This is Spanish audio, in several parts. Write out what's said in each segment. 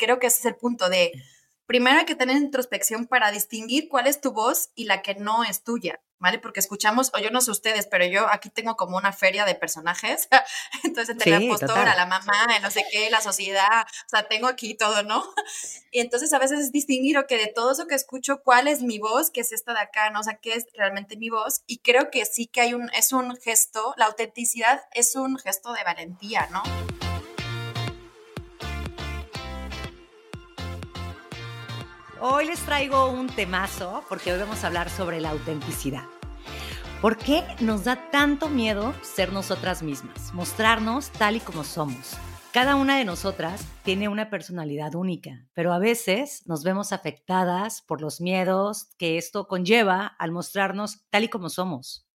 creo que ese es el punto de, primero hay que tener introspección para distinguir cuál es tu voz y la que no es tuya. ¿vale? Porque escuchamos, o yo no sé ustedes, pero yo aquí tengo como una feria de personajes, entonces entre la postora, la mamá, no sé qué, la sociedad, o sea, tengo aquí todo, ¿no? Y entonces a veces es distinguir, que de todo eso que escucho, cuál es mi voz, qué es esta de acá, ¿no? O sea, qué es realmente mi voz, y creo que sí que hay un, es un gesto, la autenticidad es un gesto de valentía, ¿no? Hoy les traigo un temazo porque hoy vamos a hablar sobre la autenticidad. ¿Por qué nos da tanto miedo ser nosotras mismas, mostrarnos tal y como somos? Cada una de nosotras tiene una personalidad única, pero a veces nos vemos afectadas por los miedos que esto conlleva al mostrarnos tal y como somos.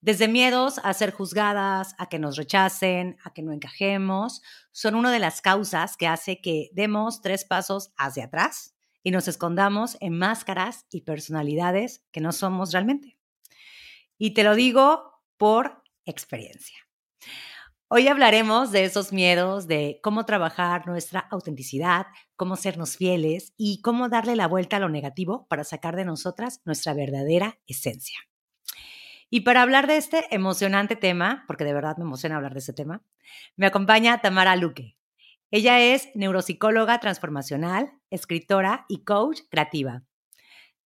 Desde miedos a ser juzgadas, a que nos rechacen, a que no encajemos, son una de las causas que hace que demos tres pasos hacia atrás y nos escondamos en máscaras y personalidades que no somos realmente. Y te lo digo por experiencia. Hoy hablaremos de esos miedos, de cómo trabajar nuestra autenticidad, cómo sernos fieles y cómo darle la vuelta a lo negativo para sacar de nosotras nuestra verdadera esencia. Y para hablar de este emocionante tema, porque de verdad me emociona hablar de este tema, me acompaña Tamara Luque. Ella es neuropsicóloga transformacional, escritora y coach creativa.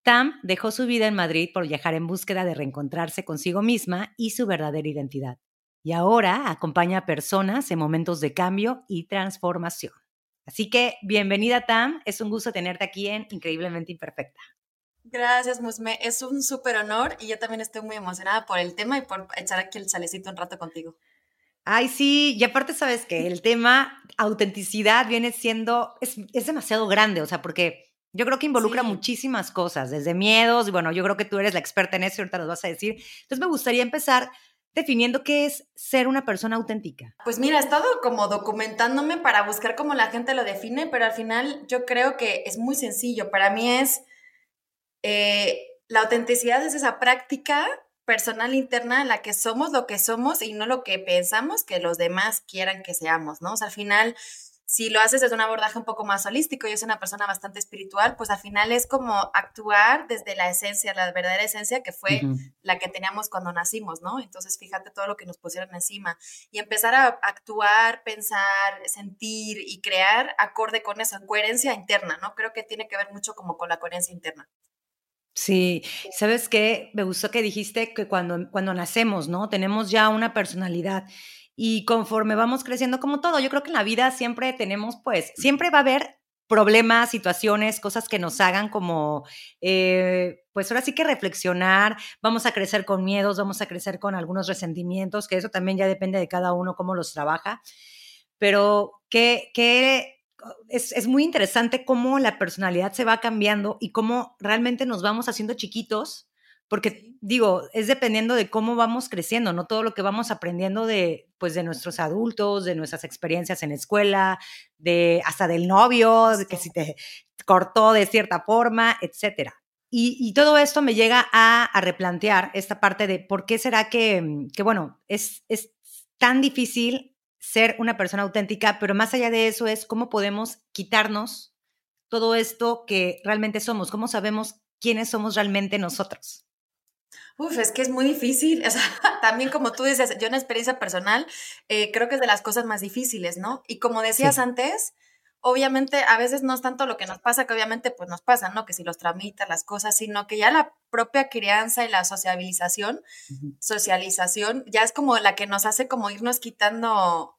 Tam dejó su vida en Madrid por viajar en búsqueda de reencontrarse consigo misma y su verdadera identidad. Y ahora acompaña a personas en momentos de cambio y transformación. Así que bienvenida Tam, es un gusto tenerte aquí en Increíblemente Imperfecta. Gracias, Musme. Es un súper honor y yo también estoy muy emocionada por el tema y por echar aquí el salecito un rato contigo. Ay, sí, y aparte sabes que el tema autenticidad viene siendo, es, demasiado grande, o sea, porque yo creo que involucra muchísimas cosas, desde miedos, y bueno, yo creo que tú eres la experta en eso y ahorita nos vas a decir. Entonces me gustaría empezar definiendo qué es ser una persona auténtica. Pues mira, he estado como documentándome para buscar cómo la gente lo define, pero al final yo creo que es muy sencillo. Para mí es, eh, la autenticidad es esa práctica personal interna en la que somos lo que somos y no lo que pensamos que los demás quieran que seamos, ¿no? O sea, al final, si lo haces desde un abordaje un poco más holístico, y es una persona bastante espiritual, pues al final es como actuar desde la esencia, la verdadera esencia que fue la que teníamos cuando nacimos, ¿no? Entonces, fíjate todo lo que nos pusieron encima y empezar a actuar, pensar, sentir y crear acorde con esa coherencia interna, ¿no? Creo que tiene que ver mucho como con la coherencia interna. Sí, ¿sabes qué? Me gustó que dijiste que cuando, cuando nacemos, ¿no? Tenemos ya una personalidad y conforme vamos creciendo como todo, yo creo que en la vida siempre tenemos, pues, siempre va a haber problemas, situaciones, cosas que nos hagan como, eh, pues ahora sí que reflexionar, vamos a crecer con miedos, vamos a crecer con algunos resentimientos, que eso también ya depende de cada uno cómo los trabaja, pero ¿qué, qué es, muy interesante cómo la personalidad se va cambiando y cómo realmente nos vamos haciendo chiquitos, porque digo, es dependiendo de cómo vamos creciendo, no todo lo que vamos aprendiendo de, pues, de nuestros adultos, de nuestras experiencias en escuela, de hasta del novio, de que si te cortó de cierta forma, etcétera. Y, todo esto me llega a, replantear esta parte de por qué será que, que bueno, es, es tan difícil ser una persona auténtica, pero más allá de eso es cómo podemos quitarnos todo esto que realmente somos, cómo sabemos quiénes somos realmente nosotros. Uf, es que es muy difícil. O sea, también como tú dices, yo en experiencia personal eh, creo que es de las cosas más difíciles, ¿no? Y como decías antes, obviamente a veces no es tanto lo que nos pasa, que obviamente pues nos pasa, ¿no? Que si los tramitas, las cosas, sino que ya la propia crianza y la sociabilización, socialización, ya es como la que nos hace como irnos quitando,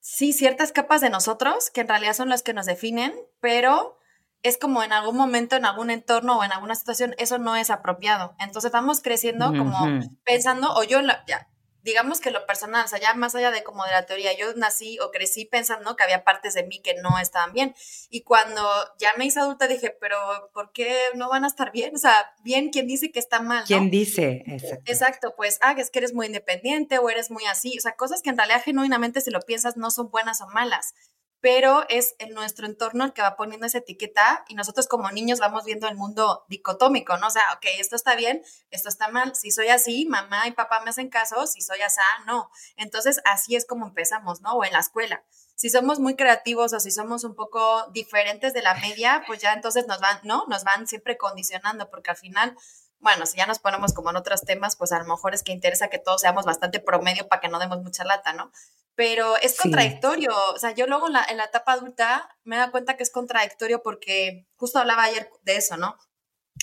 sí, ciertas capas de nosotros, que en realidad son las que nos definen, pero es como en algún momento, en algún entorno o en alguna situación, eso no es apropiado. Entonces vamos creciendo como pensando, o yo, ya, digamos que lo personal, o sea, ya más allá de como de la teoría, yo nací o crecí pensando que había partes de mí que no estaban bien. Y cuando ya me hice adulta dije, pero ¿por qué no van a estar bien? O sea, bien, ¿quién dice que está mal? ¿Quién dice? Exacto. Exacto, pues, ah, es que eres muy independiente o eres muy así. O sea, cosas que en realidad genuinamente si lo piensas no son buenas o malas. Pero es en nuestro entorno el que va poniendo esa etiqueta y nosotros como niños vamos viendo el mundo dicotómico, ¿no? O sea, ok, esto está bien, esto está mal, si soy así, mamá y papá me hacen caso, si soy así, no. Entonces, así es como empezamos, ¿no? O en la escuela. Si somos muy creativos o si somos un poco diferentes de la media, pues ya entonces nos van, ¿no? Nos van siempre condicionando, porque al final bueno, si ya nos ponemos como en otros temas, pues a lo mejor es que interesa que todos seamos bastante promedio para que no demos mucha lata, ¿no? Pero es contradictorio. O sea, yo luego en la, en la etapa adulta me da cuenta que es contradictorio porque justo hablaba ayer de eso, ¿no?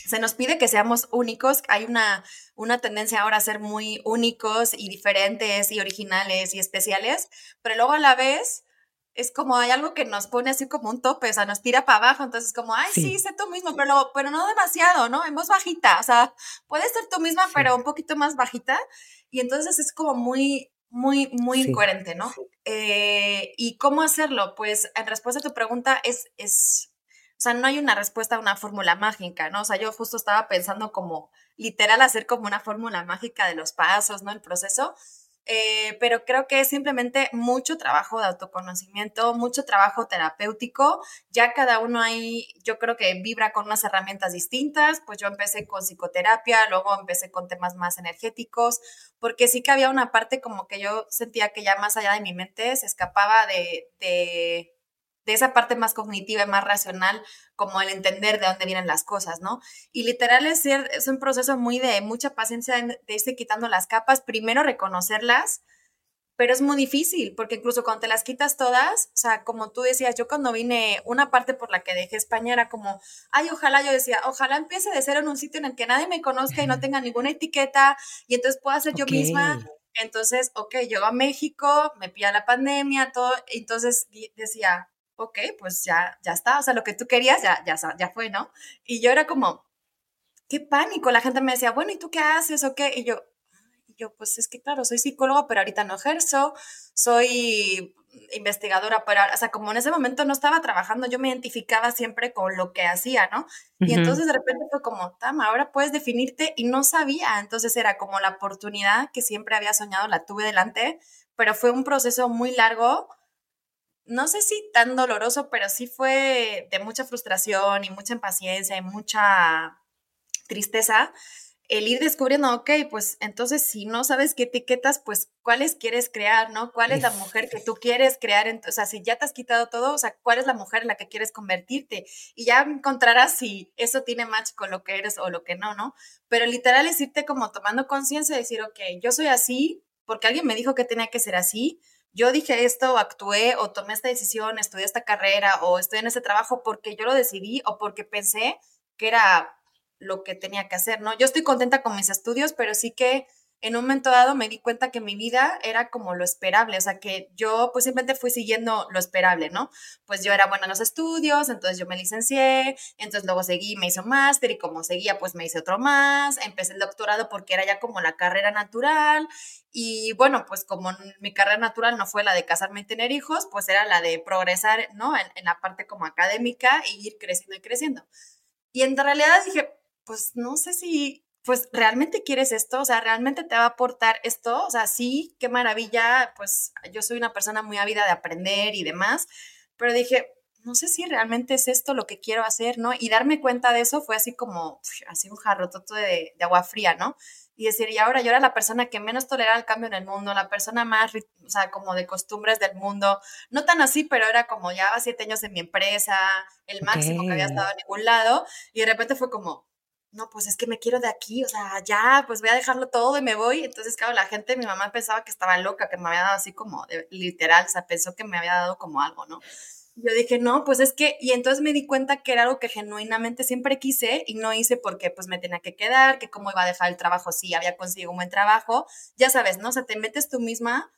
se nos pide que seamos únicos. Hay una, una tendencia ahora a ser muy únicos y diferentes y originales y especiales, pero luego a la vez es como hay algo que nos pone así como un tope, o sea, nos tira para abajo, entonces como, ay, sí, sé tú mismo, pero, pero no demasiado, ¿no? En voz bajita, o sea, puedes ser tú misma, pero un poquito más bajita, y entonces es como muy, muy, muy incoherente, ¿no? Eh, ¿Y cómo hacerlo? Pues en respuesta a tu pregunta es, es, o sea, no hay una respuesta a una fórmula mágica, ¿no? O sea, yo justo estaba pensando como literal hacer como una fórmula mágica de los pasos, ¿no? El proceso, eh, pero creo que es simplemente mucho trabajo de autoconocimiento, mucho trabajo terapéutico. Ya cada uno ahí, yo creo que vibra con unas herramientas distintas. Pues yo empecé con psicoterapia, luego empecé con temas más energéticos, porque sí que había una parte como que yo sentía que ya más allá de mi mente se escapaba de, de de esa parte más cognitiva y más racional, como el entender de dónde vienen las cosas, ¿no? Y literal es, es un proceso muy de mucha paciencia de irse quitando las capas, primero reconocerlas, pero es muy difícil, porque incluso cuando te las quitas todas, o sea, como tú decías, yo cuando vine, una parte por la que dejé España era como, ay, ojalá, yo decía, ojalá empiece de ser en un sitio en el que nadie me conozca y no tenga ninguna etiqueta, y entonces pueda ser yo misma. Entonces, ok, llego a México, me pilla la pandemia, todo, entonces decía, ok, pues ya, ya está, o sea, lo que tú querías ya, ya, ya fue, ¿no? Y yo era como, qué pánico, la gente me decía, bueno, ¿y tú qué haces o qué? Y yo, y yo, pues es que claro, soy psicóloga, pero ahorita no ejerzo, soy investigadora, pero, o sea, como en ese momento no estaba trabajando, yo me identificaba siempre con lo que hacía, ¿no? Y entonces de repente fue como, Tama, ahora puedes definirte y no sabía, entonces era como la oportunidad que siempre había soñado, la tuve delante, pero fue un proceso muy largo no sé si tan doloroso, pero sí fue de mucha frustración y mucha impaciencia y mucha tristeza el ir descubriendo, ok, pues entonces si no sabes qué etiquetas, pues cuáles quieres crear, ¿no? ¿Cuál es la mujer que tú quieres crear? o sea, si ya te has quitado todo, o sea, ¿cuál es la mujer en la que quieres convertirte? Y ya encontrarás si eso tiene match con lo que eres o lo que no, ¿no? Pero literal es irte como tomando conciencia y decir, ok, yo soy así porque alguien me dijo que tenía que ser así, yo dije esto, actué o tomé esta decisión, estudié esta carrera o estoy en ese trabajo porque yo lo decidí o porque pensé que era lo que tenía que hacer, ¿no? Yo estoy contenta con mis estudios, pero sí que en un momento dado me di cuenta que mi vida era como lo esperable, o sea, que yo pues simplemente fui siguiendo lo esperable, ¿no? Pues yo era buena en los estudios, entonces yo me licencié, entonces luego seguí, me un máster y como seguía, pues me hice otro más, empecé el doctorado porque era ya como la carrera natural y bueno, pues como mi carrera natural no fue la de casarme y tener hijos, pues era la de progresar, ¿no? En, en la parte como académica y ir creciendo y creciendo. Y en realidad dije, pues no sé si pues realmente quieres esto, o sea, realmente te va a aportar esto, o sea, sí, qué maravilla, pues yo soy una persona muy ávida de aprender y demás, pero dije, no sé si realmente es esto lo que quiero hacer, ¿no? Y darme cuenta de eso fue así como, así un jarrototo de, de agua fría, ¿no? Y decir, y ahora yo era la persona que menos tolera el cambio en el mundo, la persona más, o sea, como de costumbres del mundo, no tan así, pero era como ya siete años en mi empresa, el máximo que había estado en ningún lado, y de repente fue como, no, pues es que me quiero de aquí, o sea, ya, pues voy a dejarlo todo y me voy. Entonces, claro, la gente, mi mamá pensaba que estaba loca, que me había dado así como, literal, o sea, pensó que me había dado como algo, ¿no? Yo dije, no, pues es que, y entonces me di cuenta que era algo que genuinamente siempre quise y no hice porque pues me tenía que quedar, que cómo iba a dejar el trabajo si había conseguido un buen trabajo, ya sabes, ¿no? O sea, te metes tú misma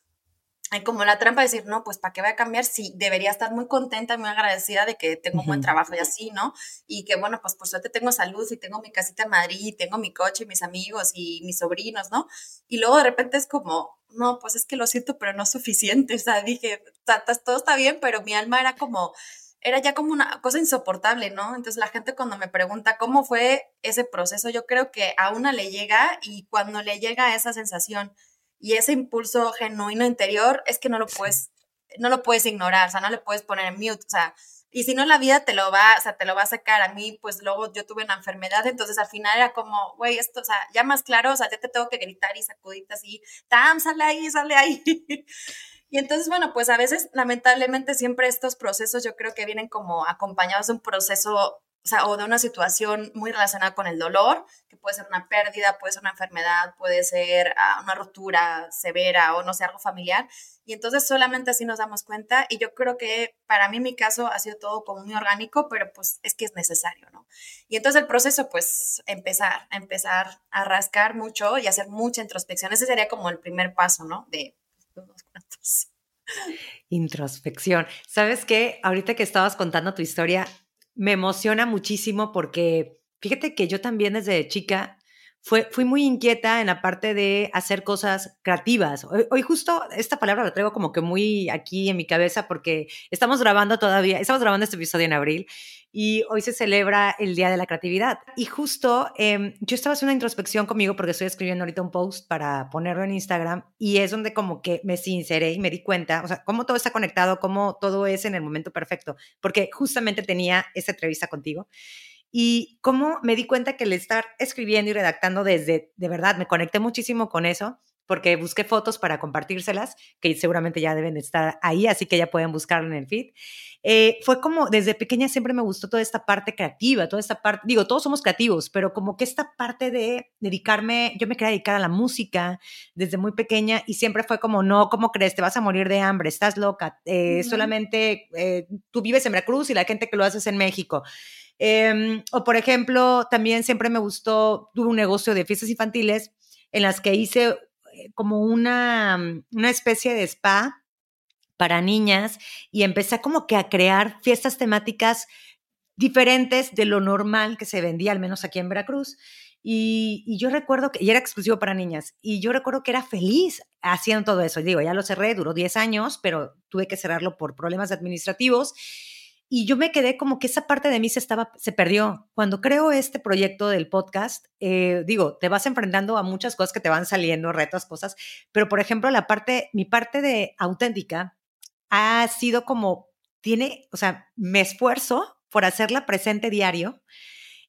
hay como la trampa de decir, no, pues ¿para qué voy a cambiar? Sí, debería estar muy contenta y muy agradecida de que tengo un buen trabajo y así, ¿no? Y que bueno, pues por suerte tengo salud y tengo mi casita en Madrid, y tengo mi coche y mis amigos y mis sobrinos, ¿no? Y luego de repente es como, no, pues es que lo siento, pero no es suficiente. O sea, dije, todo está bien, pero mi alma era como, era ya como una cosa insoportable, ¿no? Entonces la gente cuando me pregunta cómo fue ese proceso, yo creo que a una le llega y cuando le llega esa sensación y ese impulso genuino interior es que no lo puedes no lo puedes ignorar, o sea, no le puedes poner en mute, o sea, y si no la vida te lo va, o sea, te lo va a sacar. A mí, pues luego yo tuve una enfermedad, entonces al final era como, güey, esto, o sea, ya más claro, o sea, ya te tengo que gritar y sacudirte así, Tam, sale ahí, sale ahí. y entonces, bueno, pues a veces, lamentablemente, siempre estos procesos yo creo que vienen como acompañados de un proceso o sea, o de una situación muy relacionada con el dolor, que puede ser una pérdida, puede ser una enfermedad, puede ser ah, una ruptura severa o no sé, algo familiar. Y entonces solamente así nos damos cuenta. Y yo creo que para mí mi caso ha sido todo como muy orgánico, pero pues es que es necesario, ¿no? Y entonces el proceso, pues empezar, empezar a rascar mucho y hacer mucha introspección. Ese sería como el primer paso, ¿no? De unos cuantos. Introspección. ¿Sabes qué? Ahorita que estabas contando tu historia, me emociona muchísimo porque fíjate que yo también desde chica fue, fui muy inquieta en la parte de hacer cosas creativas. Hoy, justo esta palabra la traigo como que muy aquí en mi cabeza porque estamos grabando todavía, estamos grabando este episodio en abril y hoy se celebra el Día de la Creatividad. Y justo em, yo estaba haciendo una introspección conmigo porque estoy escribiendo ahorita un post para ponerlo en Instagram y es donde como que me sinceré y me di cuenta, o sea, cómo todo está conectado, cómo todo es en el momento perfecto, porque justamente tenía esa entrevista contigo y cómo me di cuenta que el estar escribiendo y redactando desde, de verdad, me conecté muchísimo con eso, porque busqué fotos para compartírselas, que seguramente ya deben estar ahí, así que ya pueden buscarlo en el feed. Eh, fue como, desde pequeña siempre me gustó toda esta parte creativa, toda esta parte, digo, todos somos creativos, pero como que esta parte de dedicarme, yo me quería dedicar a la música desde muy pequeña y siempre fue como, no, ¿cómo crees? Te vas a morir de hambre, estás loca, eh, solamente eh, tú vives en Veracruz y la gente que lo hace es en México. Em, o por ejemplo, también siempre me gustó, tuve un negocio de fiestas infantiles en las que hice eh, como una, mm, una especie de spa para niñas y empecé como que a crear fiestas temáticas diferentes de lo normal que se vendía, al menos aquí en Veracruz. Y, y, yo recuerdo que, y era exclusivo para niñas, y yo recuerdo que era feliz haciendo todo eso. Digo, ya lo cerré, duró 10 años, pero tuve que cerrarlo por problemas administrativos y yo me quedé como que esa parte de mí se estaba, se perdió. Cuando creo este proyecto del podcast, eh, digo, te vas enfrentando a muchas cosas que te van saliendo, retos, cosas, pero por ejemplo, la parte, mi parte de auténtica ha sido como, tiene, o sea, me esfuerzo por hacerla presente diario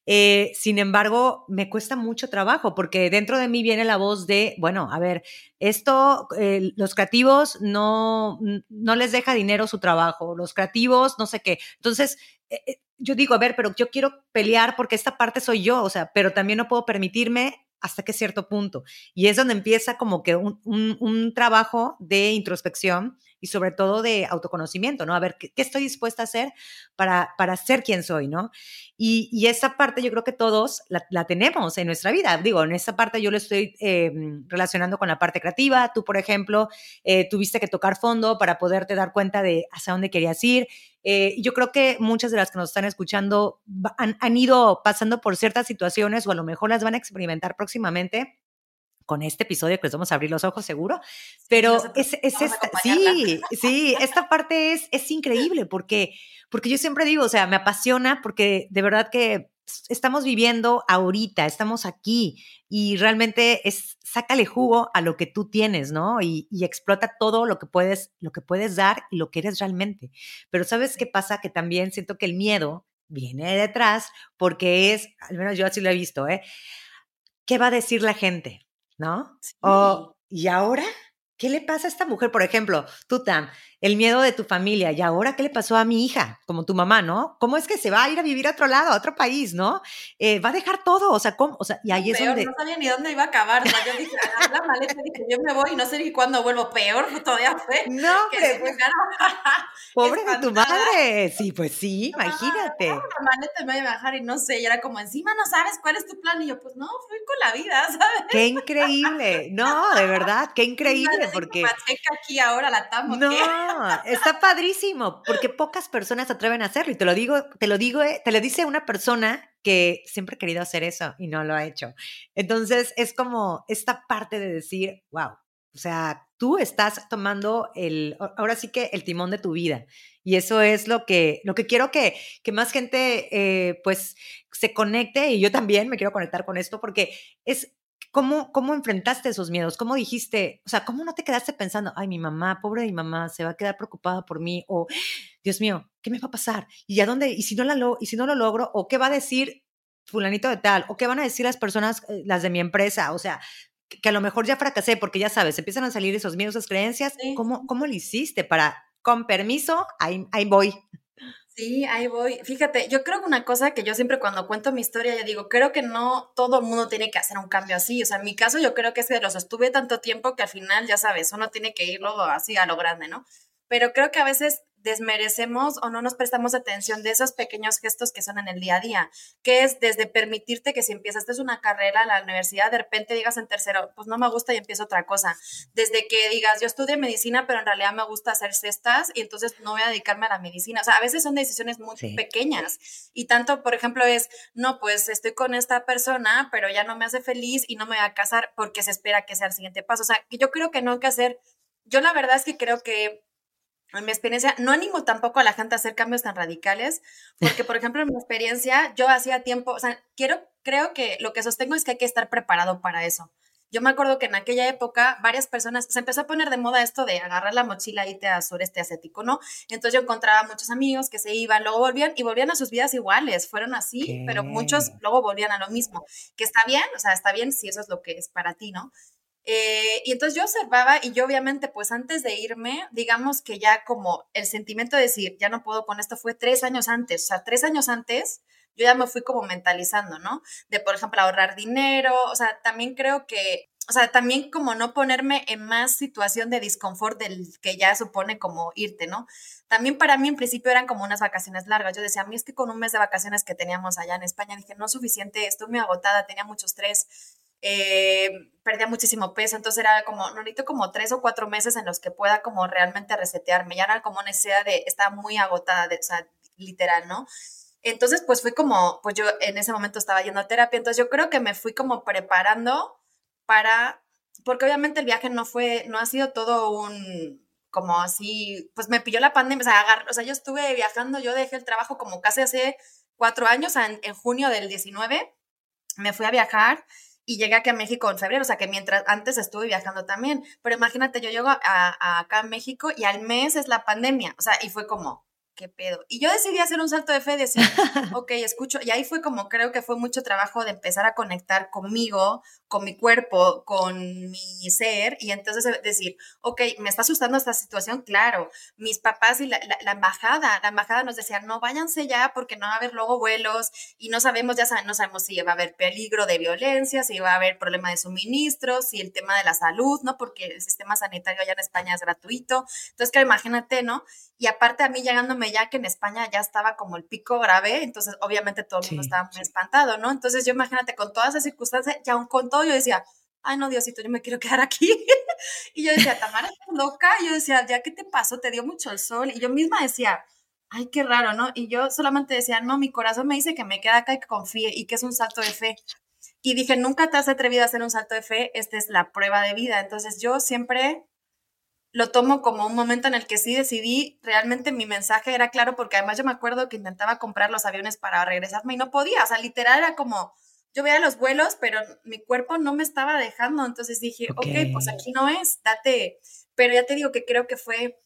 eh, sin embargo, me cuesta mucho trabajo porque dentro de mí viene la voz de, bueno, a ver, esto, eh, los creativos no, no les deja dinero su trabajo, los creativos, no sé qué. Entonces, eh, yo digo, a ver, pero yo quiero pelear porque esta parte soy yo, o sea, pero también no puedo permitirme hasta qué cierto punto. Y es donde empieza como que un, un, trabajo de introspección y sobre todo de autoconocimiento, ¿no? A ver, ¿qué, estoy dispuesta a hacer para, para ser quien soy, ¿no? Y, y esa parte yo creo que todos la, tenemos en nuestra vida. Digo, en esa parte yo lo estoy eh, relacionando con la parte creativa. Tú, por ejemplo, eh, tuviste que tocar fondo para poderte dar cuenta de hacia dónde querías ir. Eh, yo creo que muchas de las que nos están escuchando han, han ido pasando por ciertas situaciones o a lo mejor las van a experimentar próximamente con este episodio que les vamos a abrir los ojos seguro, pero es, es esta, sí, sí, esta parte es, es increíble porque, porque yo siempre digo, o sea, me apasiona porque de verdad que estamos viviendo ahorita, estamos aquí y realmente es, sácale jugo a lo que tú tienes, ¿no? Y, y, explota todo lo que puedes, lo que puedes dar y lo que eres realmente. Pero ¿sabes qué pasa? Que también siento que el miedo viene detrás porque es, al menos yo así lo he visto, ¿eh? ¿Qué va a decir la gente? ¿No? O, ¿y ahora? ¿Qué le pasa a esta mujer? Por ejemplo, tú, Tam, el miedo de tu familia. ¿Y ahora qué le pasó a mi hija? Como tu mamá, ¿no? ¿Cómo es que se va a ir a vivir a otro lado, a otro país, ¿no? Eh, va a dejar todo, o sea, ¿cómo? O sea, y ahí es donde... No sabía ni dónde iba a acabar. O sea, yo dije, la maleta, dije, yo me voy y no sé ni cuándo vuelvo. Peor todavía fue. No, hombre, pues, pobre de tu madre. Sí, pues sí, imagínate. No, la maleta me voy a bajar y no sé, y era como, encima no sabes cuál es tu plan. Y yo, pues no, fui con la vida, ¿sabes? Qué increíble. No, de verdad, qué increíble, porque... aquí ahora la tamo, No, está padrísimo, porque pocas personas se atreven a hacerlo. Y te lo digo, te lo digo, eh, te lo dice una persona que siempre ha querido hacer eso y no lo ha hecho. Entonces es como esta parte de decir, wow, o sea, tú estás tomando el, ahora sí que el timón de tu vida. Y eso es lo que, lo que quiero que, que más gente, eh, pues, se conecte. Y yo también me quiero conectar con esto porque es ¿Cómo, ¿Cómo enfrentaste esos miedos? ¿Cómo dijiste, o sea, cómo no te quedaste pensando, ay, mi mamá, pobre de mi mamá, se va a quedar preocupada por mí? O, Dios mío, ¿qué me va a pasar? ¿Y a dónde? ¿Y si no, la lo, y si no lo logro? ¿O qué va a decir fulanito de tal? ¿O qué van a decir las personas, eh, las de mi empresa? O sea, que a lo mejor ya fracasé, porque ya sabes, empiezan a salir esos miedos, esas creencias. ¿Cómo, ¿Cómo lo hiciste para, con permiso, ahí, ahí voy? Sí, ahí voy. Fíjate, yo creo que una cosa que yo siempre cuando cuento mi historia, yo digo, creo que no todo el mundo tiene que hacer un cambio así. O sea, en mi caso yo creo que es que los estuve tanto tiempo que al final, ya sabes, uno tiene que irlo así a lo grande, ¿no? Pero creo que a veces desmerecemos o no nos prestamos atención de esos pequeños gestos que son en el día a día, que es desde permitirte que si empezaste una carrera en la universidad, de repente digas en tercero, pues no me gusta y empiezo otra cosa, desde que digas, yo estudié medicina, pero en realidad me gusta hacer cestas y entonces no voy a dedicarme a la medicina, o sea, a veces son decisiones muy pequeñas y tanto, por ejemplo, es, no, pues estoy con esta persona, pero ya no me hace feliz y no me voy a casar porque se espera que sea el siguiente paso, o sea, yo creo que no hay que hacer, yo la verdad es que creo que en mi experiencia, no animo tampoco a la gente a hacer cambios tan radicales, porque, por ejemplo, en mi experiencia, yo hacía tiempo, o sea, quiero, creo que lo que sostengo es que hay que estar preparado para eso. Yo me acuerdo que en aquella época varias personas, se empezó a poner de moda esto de agarrar la mochila y irte a sureste asiático, ¿no? Entonces yo encontraba muchos amigos que se iban, luego volvían y volvían a sus vidas iguales, fueron así, pero muchos luego volvían a lo mismo, que está bien, o sea, está bien si eso es lo que es para ti, ¿no? Eh, y entonces yo observaba y yo obviamente pues antes de irme, digamos que ya como el sentimiento de decir, ya no puedo con esto fue tres años antes, o sea, tres años antes yo ya me fui como mentalizando, ¿no? De, por ejemplo, ahorrar dinero, o sea, también creo que, o sea, también como no ponerme en más situación de disconfort del que ya supone como irte, ¿no? También para mí en principio eran como unas vacaciones largas. Yo decía, a mí es que con un mes de vacaciones que teníamos allá en España, dije, no suficiente, estoy muy agotada, tenía mucho estrés eh, perdía muchísimo peso, entonces era como, no necesito como tres o cuatro meses en los que pueda como realmente resetearme, ya era como necesidad de, estaba muy agotada, de, o sea, literal, ¿no? Entonces, pues fui como, pues yo en ese momento estaba yendo a terapia, entonces yo creo que me fui como preparando para, porque obviamente el viaje no fue, no ha sido todo un, como así, pues me pilló la pandemia, o sea, o yo estuve viajando, yo dejé el trabajo como casi hace cuatro años, en, en junio del 19, me fui a viajar y llegué aquí a México en febrero, o sea que mientras antes estuve viajando también, pero imagínate, yo llego a, acá a México y al mes es la pandemia, o sea, y fue como, ¿qué pedo? Y yo decidí hacer un salto de fe, decir, ok, escucho, y ahí fue como creo que fue mucho trabajo de empezar a conectar conmigo, con mi cuerpo, con mi ser, y entonces decir, ok, me está asustando esta situación, claro, mis papás y la, embajada, la embajada nos decían, no, váyanse ya porque no va a haber luego vuelos y no sabemos, ya saben, no sabemos si va a haber peligro de violencia, si va a haber problema de suministros, si el tema de la salud, ¿no? Porque el sistema sanitario allá en España es gratuito, entonces, que imagínate, ¿no? Y aparte a mí llegándome ya que en España ya estaba como el pico grave, entonces obviamente todo el mundo estaba muy espantado, ¿no? Entonces yo imagínate con todas esas circunstancias y aún con todo yo decía, ay no, Diosito, yo me quiero quedar aquí. y yo decía, Tamara, estás loca. Y yo decía, ¿ya qué te pasó? Te dio mucho el sol. Y yo misma decía, ay, qué raro, ¿no? Y yo solamente decía, no, mi corazón me dice que me queda acá y que confíe y que es un salto de fe. Y dije, nunca te has atrevido a hacer un salto de fe, esta es la prueba de vida. Entonces yo siempre lo tomo como un momento en el que sí decidí, realmente mi mensaje era claro, porque además yo me acuerdo que intentaba comprar los aviones para regresarme y no podía, o sea, literal era como, yo veía los vuelos, pero mi cuerpo no me estaba dejando, entonces dije, ok, pues aquí no es, date, pero ya te digo que creo que fue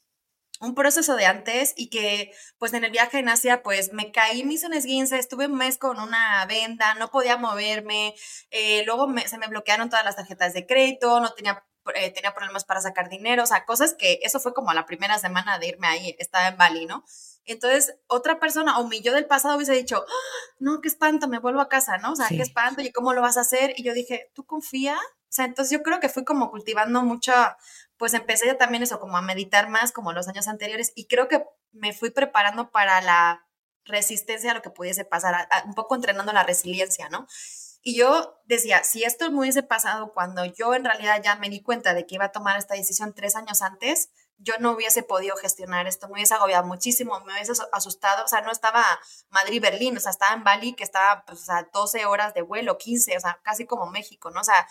un proceso de antes y que pues en el viaje en Asia pues me caí, me un esguince, estuve un mes con una venda, no podía moverme, eh, luego se me bloquearon todas las tarjetas de crédito, no tenía eh, tenía problemas para sacar dinero, o sea, cosas que eso fue como la primera semana de irme ahí, estaba en Bali, ¿no? Entonces, otra persona o mi yo del pasado hubiese dicho, ¡Ah! no, qué espanto, me vuelvo a casa, ¿no? O sea, qué espanto, ¿y cómo lo vas a hacer? Y yo dije, ¿tú confía? O sea, entonces yo creo que fui como cultivando mucha, pues empecé ya también eso, como a meditar más como los años anteriores y creo que me fui preparando para la resistencia a lo que pudiese pasar, un poco entrenando la resiliencia, ¿no? Y yo decía, si esto me hubiese pasado cuando yo en realidad ya me di cuenta de que iba a tomar esta decisión tres años antes, yo no hubiese podido gestionar esto, me hubiese agobiado muchísimo, me hubiese asustado, o sea, no estaba Madrid-Berlín, o sea, estaba en Bali, que estaba pues, a 12 horas de vuelo, 15, o sea, casi como México, ¿no? O sea,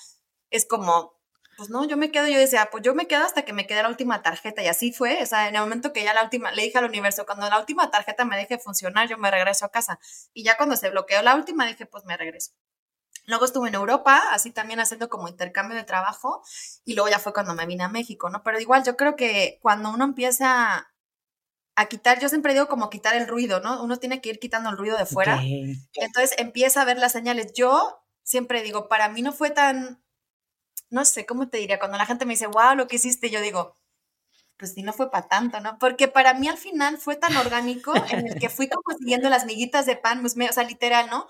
es como, pues no, yo me quedo, yo decía, pues yo me quedo hasta que me quede la última tarjeta, y así fue, o sea, en el momento que ya la última, le dije al universo, cuando la última tarjeta me deje funcionar, yo me regreso a casa, y ya cuando se bloqueó la última, dije, pues me regreso. Luego estuve en Europa, así también haciendo como intercambio de trabajo, y luego ya fue cuando me vine a México, ¿no? Pero igual yo creo que cuando uno empieza a quitar, yo siempre digo como quitar el ruido, ¿no? Uno tiene que ir quitando el ruido de fuera. Entonces empieza a ver las señales. Yo siempre digo, para mí no fue tan, no sé, ¿cómo te diría? Cuando la gente me dice, wow, lo que hiciste, yo digo, pues sí, no fue para tanto, ¿no? Porque para mí al final fue tan orgánico en el que fui como siguiendo las miguitas de pan, pues o sea, literal, ¿no?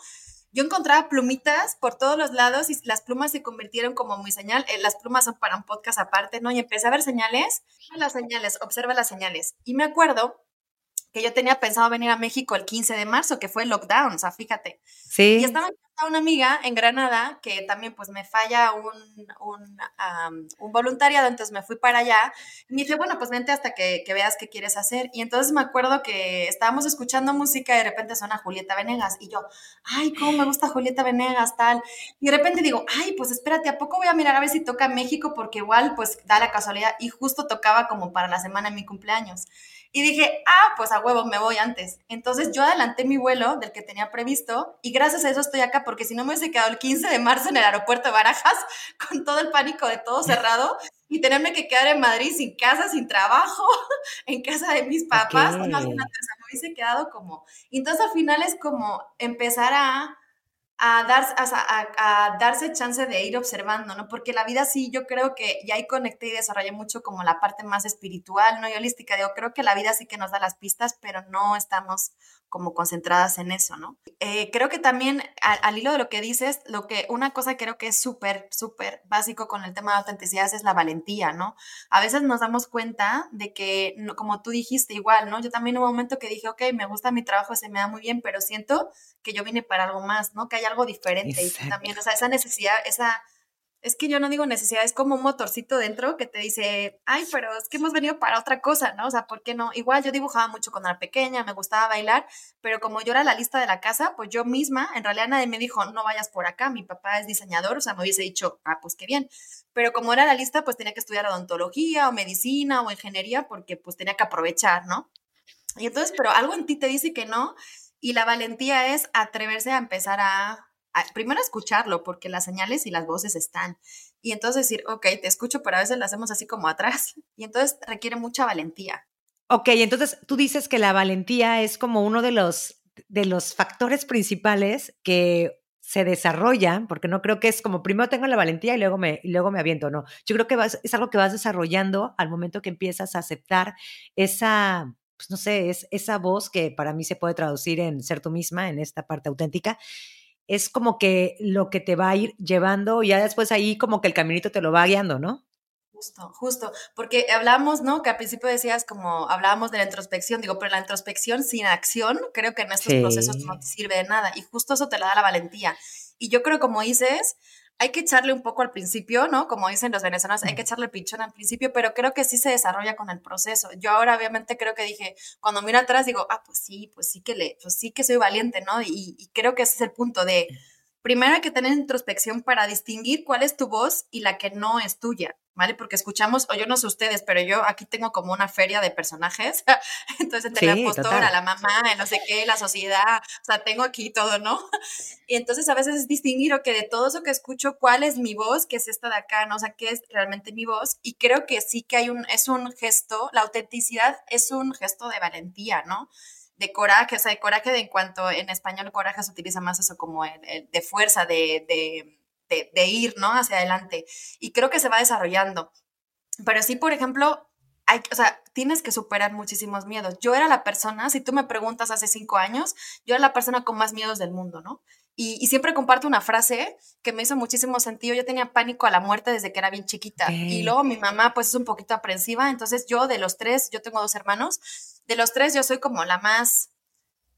Yo encontraba plumitas por todos los lados y las plumas se convirtieron como mi señal. Eh, las plumas son para un podcast aparte, ¿no? Y empecé a ver señales, las señales, observa las señales. Y me acuerdo que yo tenía pensado venir a México el 15 de marzo, que fue el lockdown, o sea, fíjate. Sí. Y estaba una amiga en Granada que también pues me falla un, un, un, voluntariado, entonces me fui para allá y me dice, bueno, pues vente hasta que, que, veas qué quieres hacer. Y entonces me acuerdo que estábamos escuchando música y de repente suena Julieta Venegas y yo, ay, cómo me gusta Julieta Venegas, tal. Y de repente digo, ay, pues espérate, ¿a poco voy a mirar a ver si toca México? Porque igual pues da la casualidad y justo tocaba como para la semana de mi cumpleaños. Y dije, ah, pues a huevo, me voy antes. Entonces yo adelanté mi vuelo del que tenía previsto y gracias a eso estoy acá porque si no me hubiese quedado el 15 de marzo en el aeropuerto de Barajas con todo el pánico de todo cerrado y tenerme que quedar en Madrid sin casa, sin trabajo, en casa de mis papás. No, me hubiese quedado como... Entonces al final es como empezar a a, dar, a, darse chance de ir observando, ¿no? Porque la vida sí, yo creo que ya ahí conecté y desarrollé mucho como la parte más espiritual, ¿no? Y holística, digo, creo que la vida sí que nos da las pistas, pero no estamos como concentradas en eso, ¿no? Eh, creo que también al, hilo de lo que dices, lo que una cosa creo que es súper, súper básico con el tema de autenticidad es la valentía, ¿no? A veces nos damos cuenta de que, como tú dijiste, igual, ¿no? Yo también hubo un momento que dije, ok, me gusta mi trabajo, se me da muy bien, pero siento que yo vine para algo más, ¿no? Que hay algo diferente y también, o sea, esa necesidad, esa es que yo no digo necesidad, es como un motorcito dentro que te dice, ay, pero es que hemos venido para otra cosa, ¿no? O sea, ¿por qué no? Igual yo dibujaba mucho cuando era pequeña, me gustaba bailar, pero como yo era la lista de la casa, pues yo misma, en realidad nadie me dijo, no vayas por acá, mi papá es diseñador, o sea, me hubiese dicho, ah, pues qué bien. Pero como era la lista, pues tenía que estudiar odontología o medicina o ingeniería porque pues tenía que aprovechar, ¿no? Y entonces, pero algo en ti te dice que no, y la valentía es atreverse a empezar a primero escucharlo, porque las señales y las voces están. Y entonces decir, ok, te escucho, pero a veces lo hacemos así como atrás. Y entonces requiere mucha valentía. Ok, entonces tú dices que la valentía es como uno de los, de los factores principales que se desarrollan, porque no creo que es como primero tengo la valentía y luego me, luego me aviento, no. Yo creo que es algo que vas desarrollando al momento que empiezas a aceptar esa, pues no sé, es esa voz que para mí se puede traducir en ser tú misma, en esta parte auténtica, es como que lo que te va a ir llevando y ya después ahí como que el caminito te lo va guiando, ¿no? Justo, justo, porque hablamos, ¿no? Que al principio decías como hablábamos de la introspección, digo, pero la introspección sin acción creo que en estos procesos no te sirve de nada y justo eso te la da la valentía. Y yo creo, como dices, hay que echarle un poco al principio, ¿no? Como dicen los venezolanos, hay que echarle pichón al principio, pero creo que sí se desarrolla con el proceso. Yo ahora obviamente creo que dije, cuando miro atrás digo, ah, pues sí, pues sí que le, pues sí que soy valiente, ¿no? Y, y creo que ese es el punto de, primero hay que tener introspección para distinguir cuál es tu voz y la que no es tuya. ¿vale? Porque escuchamos, o yo no sé ustedes, pero yo aquí tengo como una feria de personajes, entonces entre la postora, la mamá, no sé qué, la sociedad, o sea, tengo aquí todo, ¿no? Y entonces a veces es distinguir, que de todo eso que escucho, ¿cuál es mi voz? ¿Qué es esta de acá? ¿No? O sea, ¿qué es realmente mi voz? Y creo que sí que hay un, es un gesto, la autenticidad es un gesto de valentía, ¿no? De coraje, o sea, de coraje de en cuanto en español coraje se utiliza más eso como de fuerza, de, de de, ir, ¿no? Hacia adelante. Y creo que se va desarrollando. Pero sí, por ejemplo, hay, o sea, tienes que superar muchísimos miedos. Yo era la persona, si tú me preguntas hace cinco años, yo era la persona con más miedos del mundo, ¿no? Y, siempre comparto una frase que me hizo muchísimo sentido. Yo tenía pánico a la muerte desde que era bien chiquita. Y luego mi mamá, pues, es un poquito aprensiva. Entonces, yo de los tres, yo tengo dos hermanos, de los tres, yo soy como la más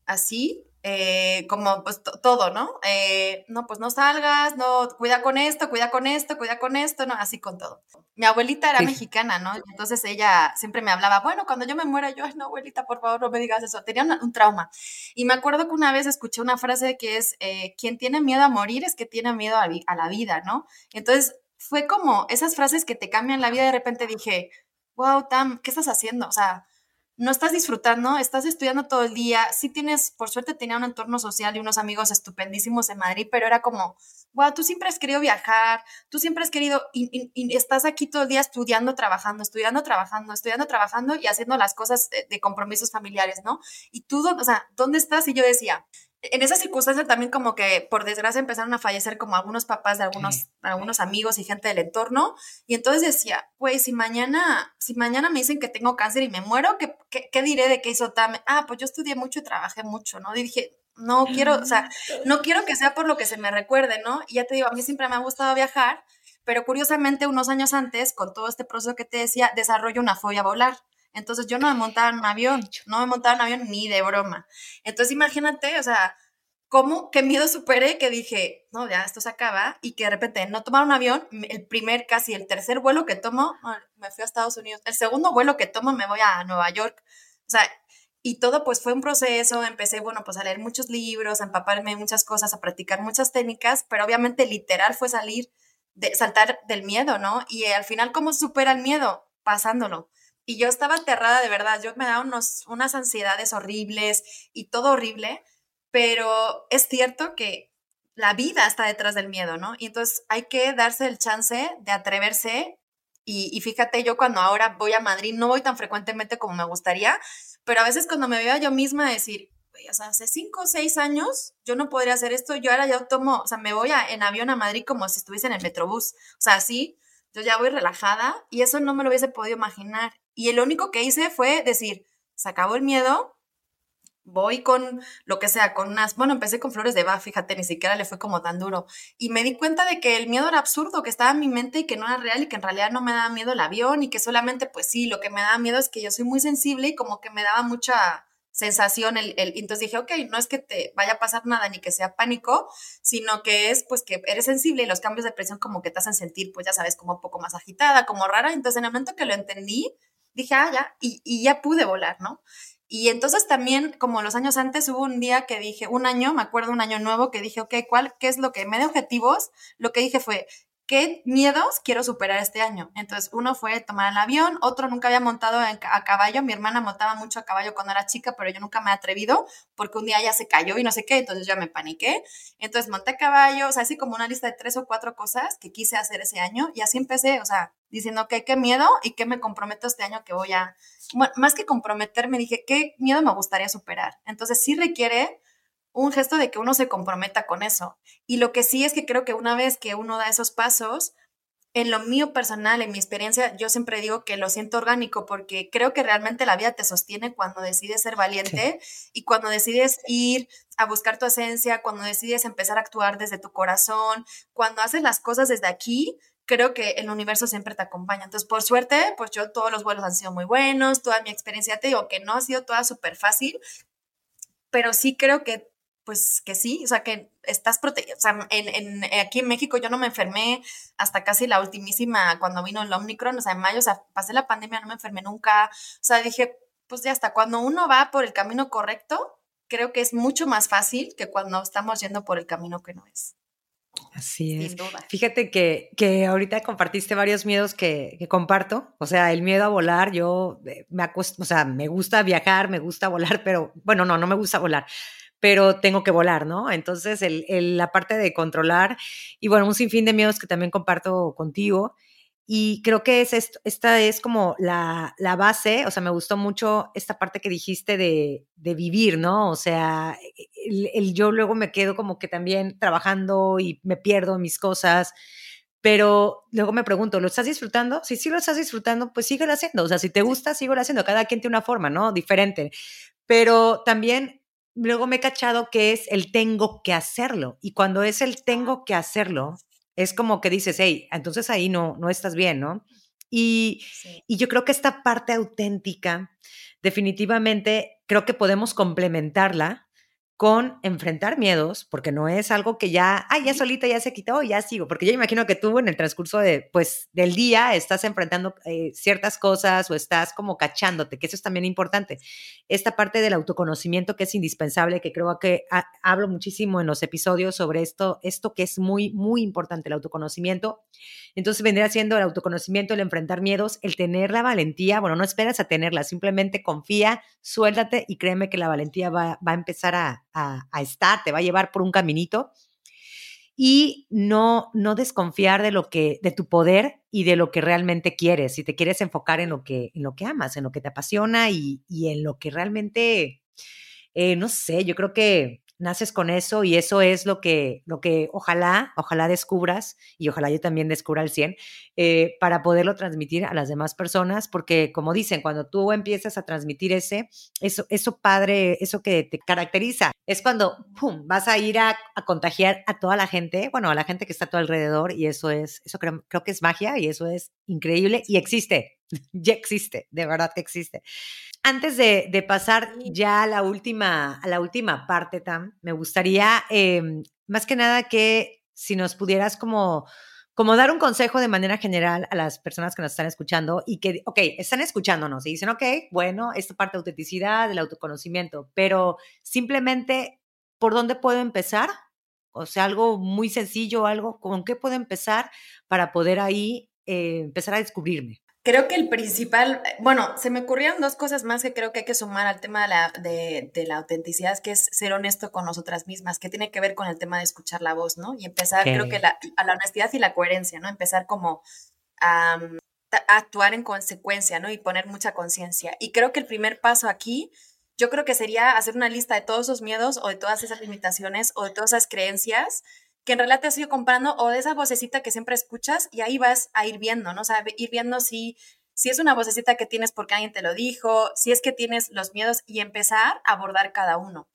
así, eh, como pues todo, ¿no? Eh, no, pues no salgas, no, cuida con esto, cuida con esto, cuida con esto, no, así con todo. Mi abuelita era mexicana, ¿no? Entonces ella siempre me hablaba, bueno, cuando yo me muera, yo, ay, no, abuelita, por favor, no me digas eso. Tenía un trauma. Y me acuerdo que una vez escuché una frase que es, eh, quien tiene miedo a morir es que tiene miedo a, a la vida, ¿no? Entonces fue como esas frases que te cambian la vida, de repente dije, wow, Tam, ¿qué estás haciendo? O sea, no estás disfrutando, estás estudiando todo el día, sí tienes, por suerte tenía un entorno social y unos amigos estupendísimos en Madrid, pero era como, wow, tú siempre has querido viajar, tú siempre has querido, y, estás aquí todo el día estudiando, trabajando, estudiando, trabajando, estudiando, trabajando y haciendo las cosas de, de compromisos familiares, ¿no? Y tú, o sea, ¿dónde estás? Y yo decía, en esa circunstancia también como que por desgracia empezaron a fallecer como algunos papás de algunos, algunos amigos y gente del entorno. Y entonces decía, pues si mañana, si mañana me dicen que tengo cáncer y me muero, ¿qué, qué, diré de qué hizo Tame? Ah, pues yo estudié mucho y trabajé mucho, ¿no? Y dije, no quiero, o sea, no quiero que sea por lo que se me recuerde, ¿no? Y ya te digo, a mí siempre me ha gustado viajar, pero curiosamente unos años antes, con todo este proceso que te decía, desarrollo una fobia a volar. Entonces yo no me montaba en un avión, no me montaba en un avión ni de broma. Entonces imagínate, o sea, cómo, qué miedo superé que dije, no, ya esto se acaba y que de repente no tomar un avión, el primer, casi el tercer vuelo que tomo, me fui a Estados Unidos, el segundo vuelo que tomo me voy a Nueva York. O sea, y todo pues fue un proceso, empecé, bueno, pues a leer muchos libros, a empaparme muchas cosas, a practicar muchas técnicas, pero obviamente literal fue salir, de, saltar del miedo, ¿no? Y al final, ¿cómo supera el miedo? Pasándolo. Y yo estaba aterrada de verdad, yo me daba unos, unas ansiedades horribles y todo horrible, pero es cierto que la vida está detrás del miedo, ¿no? Y entonces hay que darse el chance de atreverse. Y, fíjate, yo cuando ahora voy a Madrid, no voy tan frecuentemente como me gustaría, pero a veces cuando me veo yo misma decir, o sea, hace cinco o seis años yo no podría hacer esto, yo ahora ya tomo, o sea, me voy en avión a Madrid como si estuviese en el Metrobús, o sea, así, yo ya voy relajada y eso no me lo hubiese podido imaginar. Y lo único que hice fue decir, se acabó el miedo, voy con lo que sea, con unas, bueno, empecé con flores de Bach, fíjate, ni siquiera le fue como tan duro. Y me di cuenta de que el miedo era absurdo, que estaba en mi mente y que no era real y que en realidad no me daba miedo el avión y que solamente, pues sí, lo que me daba miedo es que yo soy muy sensible y como que me daba mucha sensación el, el entonces dije, ok, no es que te vaya a pasar nada ni que sea pánico, sino que es pues que eres sensible y los cambios de presión como que te hacen sentir, pues ya sabes, como un poco más agitada, como rara. Entonces en el momento que lo entendí, dije, ah, ya, y, y ya pude volar, ¿no? Y entonces también, como los años antes, hubo un día que dije, un año, me acuerdo un año nuevo, que dije, ok, ¿cuál, qué es lo que me de objetivos? Lo que dije fue, ¿qué miedos quiero superar este año? Entonces, uno fue tomar el avión, otro nunca había montado a caballo, mi hermana montaba mucho a caballo cuando era chica, pero yo nunca me he atrevido porque un día ya se cayó y no sé qué, entonces ya me paniqué. Entonces, monté a caballo, o sea, así como una lista de tres o cuatro cosas que quise hacer ese año y así empecé, o sea, diciendo, ok, qué miedo y qué me comprometo este año que voy a, bueno, más que comprometerme, dije, qué miedo me gustaría superar. Entonces, sí requiere un gesto de que uno se comprometa con eso. Y lo que sí es que creo que una vez que uno da esos pasos, en lo mío personal, en mi experiencia, yo siempre digo que lo siento orgánico porque creo que realmente la vida te sostiene cuando decides ser valiente y cuando decides ir a buscar tu esencia, cuando decides empezar a actuar desde tu corazón, cuando haces las cosas desde aquí, creo que el universo siempre te acompaña. Entonces, por suerte, pues yo todos los vuelos han sido muy buenos, toda mi experiencia, te digo que no ha sido toda súper fácil, pero sí creo que pues que sí, o sea, que estás protegido. O sea, en, aquí en México yo no me enfermé hasta casi la ultimísima, cuando vino el Omicron, o sea, en mayo, o sea, pasé la pandemia, no me enfermé nunca. O sea, dije, pues ya hasta cuando uno va por el camino correcto, creo que es mucho más fácil que cuando estamos yendo por el camino que no es. Así es. Fíjate que, que, ahorita compartiste varios miedos que, que, comparto. O sea, el miedo a volar, yo eh, me acuesto, o sea, me gusta viajar, me gusta volar, pero bueno, no, no me gusta volar pero tengo que volar, ¿no? Entonces, el, la parte de controlar y bueno, un sinfín de miedos que también comparto contigo. Y creo que es esto, esta es como la, la, base, o sea, me gustó mucho esta parte que dijiste de, de vivir, ¿no? O sea, el, el, yo luego me quedo como que también trabajando y me pierdo mis cosas, pero luego me pregunto, ¿lo estás disfrutando? Si sí lo estás disfrutando, pues síguelo haciendo, o sea, si te gusta, síguelo haciendo, cada quien tiene una forma, ¿no? Diferente, pero también luego me he cachado que es el tengo que hacerlo. Y cuando es el tengo que hacerlo, es como que dices, hey, entonces ahí no, no estás bien, ¿no? Y, y yo creo que esta parte auténtica, definitivamente, creo que podemos complementarla con enfrentar miedos, porque no es algo que ya, ay, ya solita ya se quitó, ya sigo, porque yo imagino que tú en el transcurso de, pues, del día estás enfrentando eh, ciertas cosas o estás como cachándote, que eso es también importante. Esta parte del autoconocimiento que es indispensable, que creo que hablo muchísimo en los episodios sobre esto, esto que es muy, muy importante, el autoconocimiento. Entonces vendría siendo el autoconocimiento, el enfrentar miedos, el tener la valentía. Bueno, no esperas a tenerla, simplemente confía, suéltate y créeme que la valentía va, a empezar a, estar, te va a llevar por un caminito y no, no desconfiar de lo que, de tu poder y de lo que realmente quieres. Si te quieres enfocar en lo que, en lo que amas, en lo que te apasiona y, y en lo que realmente, eh, no sé, yo creo que naces con eso y eso es lo que, lo que ojalá, ojalá descubras y ojalá yo también descubra el 100 eh, para poderlo transmitir a las demás personas, porque como dicen, cuando tú empiezas a transmitir ese, eso, eso padre, eso que te caracteriza, es cuando pum, vas a ir a, contagiar a toda la gente, bueno, a la gente que está a tu alrededor y eso es, eso creo, creo que es magia y eso es increíble y existe, ya existe, de verdad que existe. Antes de, pasar ya a la última, a la última parte, Tam, me gustaría em, más que nada que si nos pudieras como, como dar un consejo de manera general a las personas que nos están escuchando y que, ok, están escuchándonos y dicen, ok, bueno, esta parte de autenticidad, del autoconocimiento, pero simplemente, ¿por dónde puedo empezar? O sea, algo muy sencillo, algo, ¿con qué puedo empezar para poder ahí eh, empezar a descubrirme? Creo que el principal, bueno, se me ocurrieron dos cosas más que creo que hay que sumar al tema de la, de, la autenticidad, que es ser honesto con nosotras mismas, que tiene que ver con el tema de escuchar la voz, ¿no? Y empezar, creo que la, a la honestidad y la coherencia, ¿no? Empezar como a, actuar en consecuencia, ¿no? Y poner mucha conciencia. Y creo que el primer paso aquí, yo creo que sería hacer una lista de todos esos miedos o de todas esas limitaciones o de todas esas creencias que en realidad te has ido comprando o de esa vocecita que siempre escuchas y ahí vas a ir viendo, ¿no? O sea, ir viendo si, si es una vocecita que tienes porque alguien te lo dijo, si es que tienes los miedos y empezar a abordar cada uno.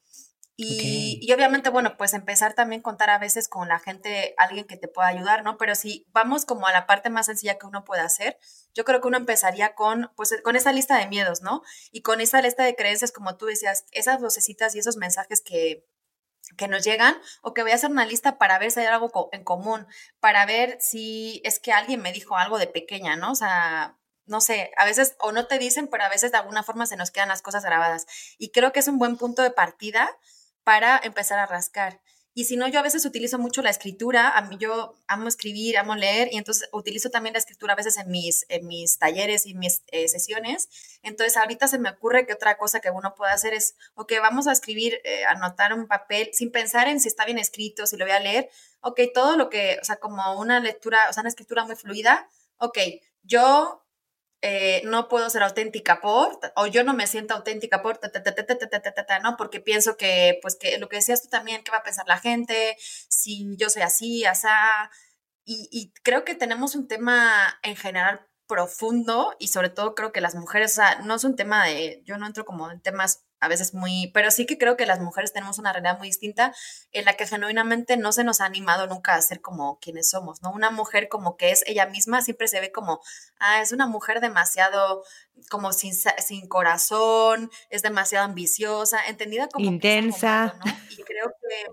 Y, y, obviamente, bueno, pues empezar también a contar a veces con la gente, alguien que te pueda ayudar, ¿no? Pero si vamos como a la parte más sencilla que uno puede hacer, yo creo que uno empezaría con, pues, con esa lista de miedos, ¿no? Y con esa lista de creencias, como tú decías, esas vocecitas y esos mensajes que, que nos llegan o que voy a hacer una lista para ver si hay algo en común, para ver si es que alguien me dijo algo de pequeña, ¿no? O sea, no sé, a veces o no te dicen, pero a veces de alguna forma se nos quedan las cosas grabadas. Y creo que es un buen punto de partida para empezar a rascar. Y si no, yo a veces utilizo mucho la escritura. A mí yo amo escribir, amo leer y entonces utilizo también la escritura a veces en mis, en mis talleres y mis eh, sesiones. Entonces ahorita se me ocurre que otra cosa que uno puede hacer es, ok, vamos a escribir, eh, anotar un papel sin pensar en si está bien escrito, si lo voy a leer. Ok, todo lo que, o sea, como una lectura, o sea, una escritura muy fluida. Ok, yo eh, no puedo ser auténtica por, o yo no me siento auténtica por, ¿no? Porque pienso que, pues, que lo que decías tú también, ¿qué va a pensar la gente? Si yo soy así, asá. Y, y creo que tenemos un tema en general profundo y sobre todo creo que las mujeres, o sea, no es un tema de, yo no entro como en temas a veces muy, pero sí que creo que las mujeres tenemos una realidad muy distinta en la que genuinamente no se nos ha animado nunca a ser como quienes somos, ¿no? Una mujer como que es ella misma siempre se ve como, ah, es una mujer demasiado como sin, sin corazón, es demasiado ambiciosa, entendida como... Intensa. ¿no? Y creo que...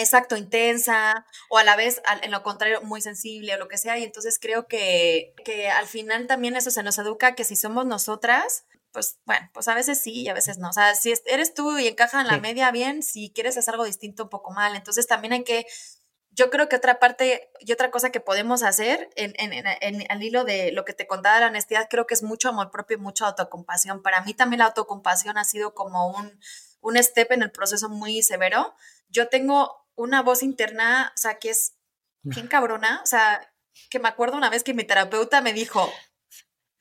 Exacto, intensa, o a la vez, en lo contrario, muy sensible o lo que sea. Y entonces creo que, que al final también eso se nos educa que si somos nosotras, pues bueno, pues a veces sí y a veces no. O sea, si eres tú y encaja en la media, bien, si quieres hacer algo distinto, un poco mal. Entonces también hay que, yo creo que otra parte y otra cosa que podemos hacer en, en, en, al hilo de lo que te contaba de la honestidad, creo que es mucho amor propio y mucha autocompasión. Para mí también la autocompasión ha sido como un, un step en el proceso muy severo. Yo tengo una voz interna, o sea, que es bien cabrona, o sea, que me acuerdo una vez que mi terapeuta me dijo,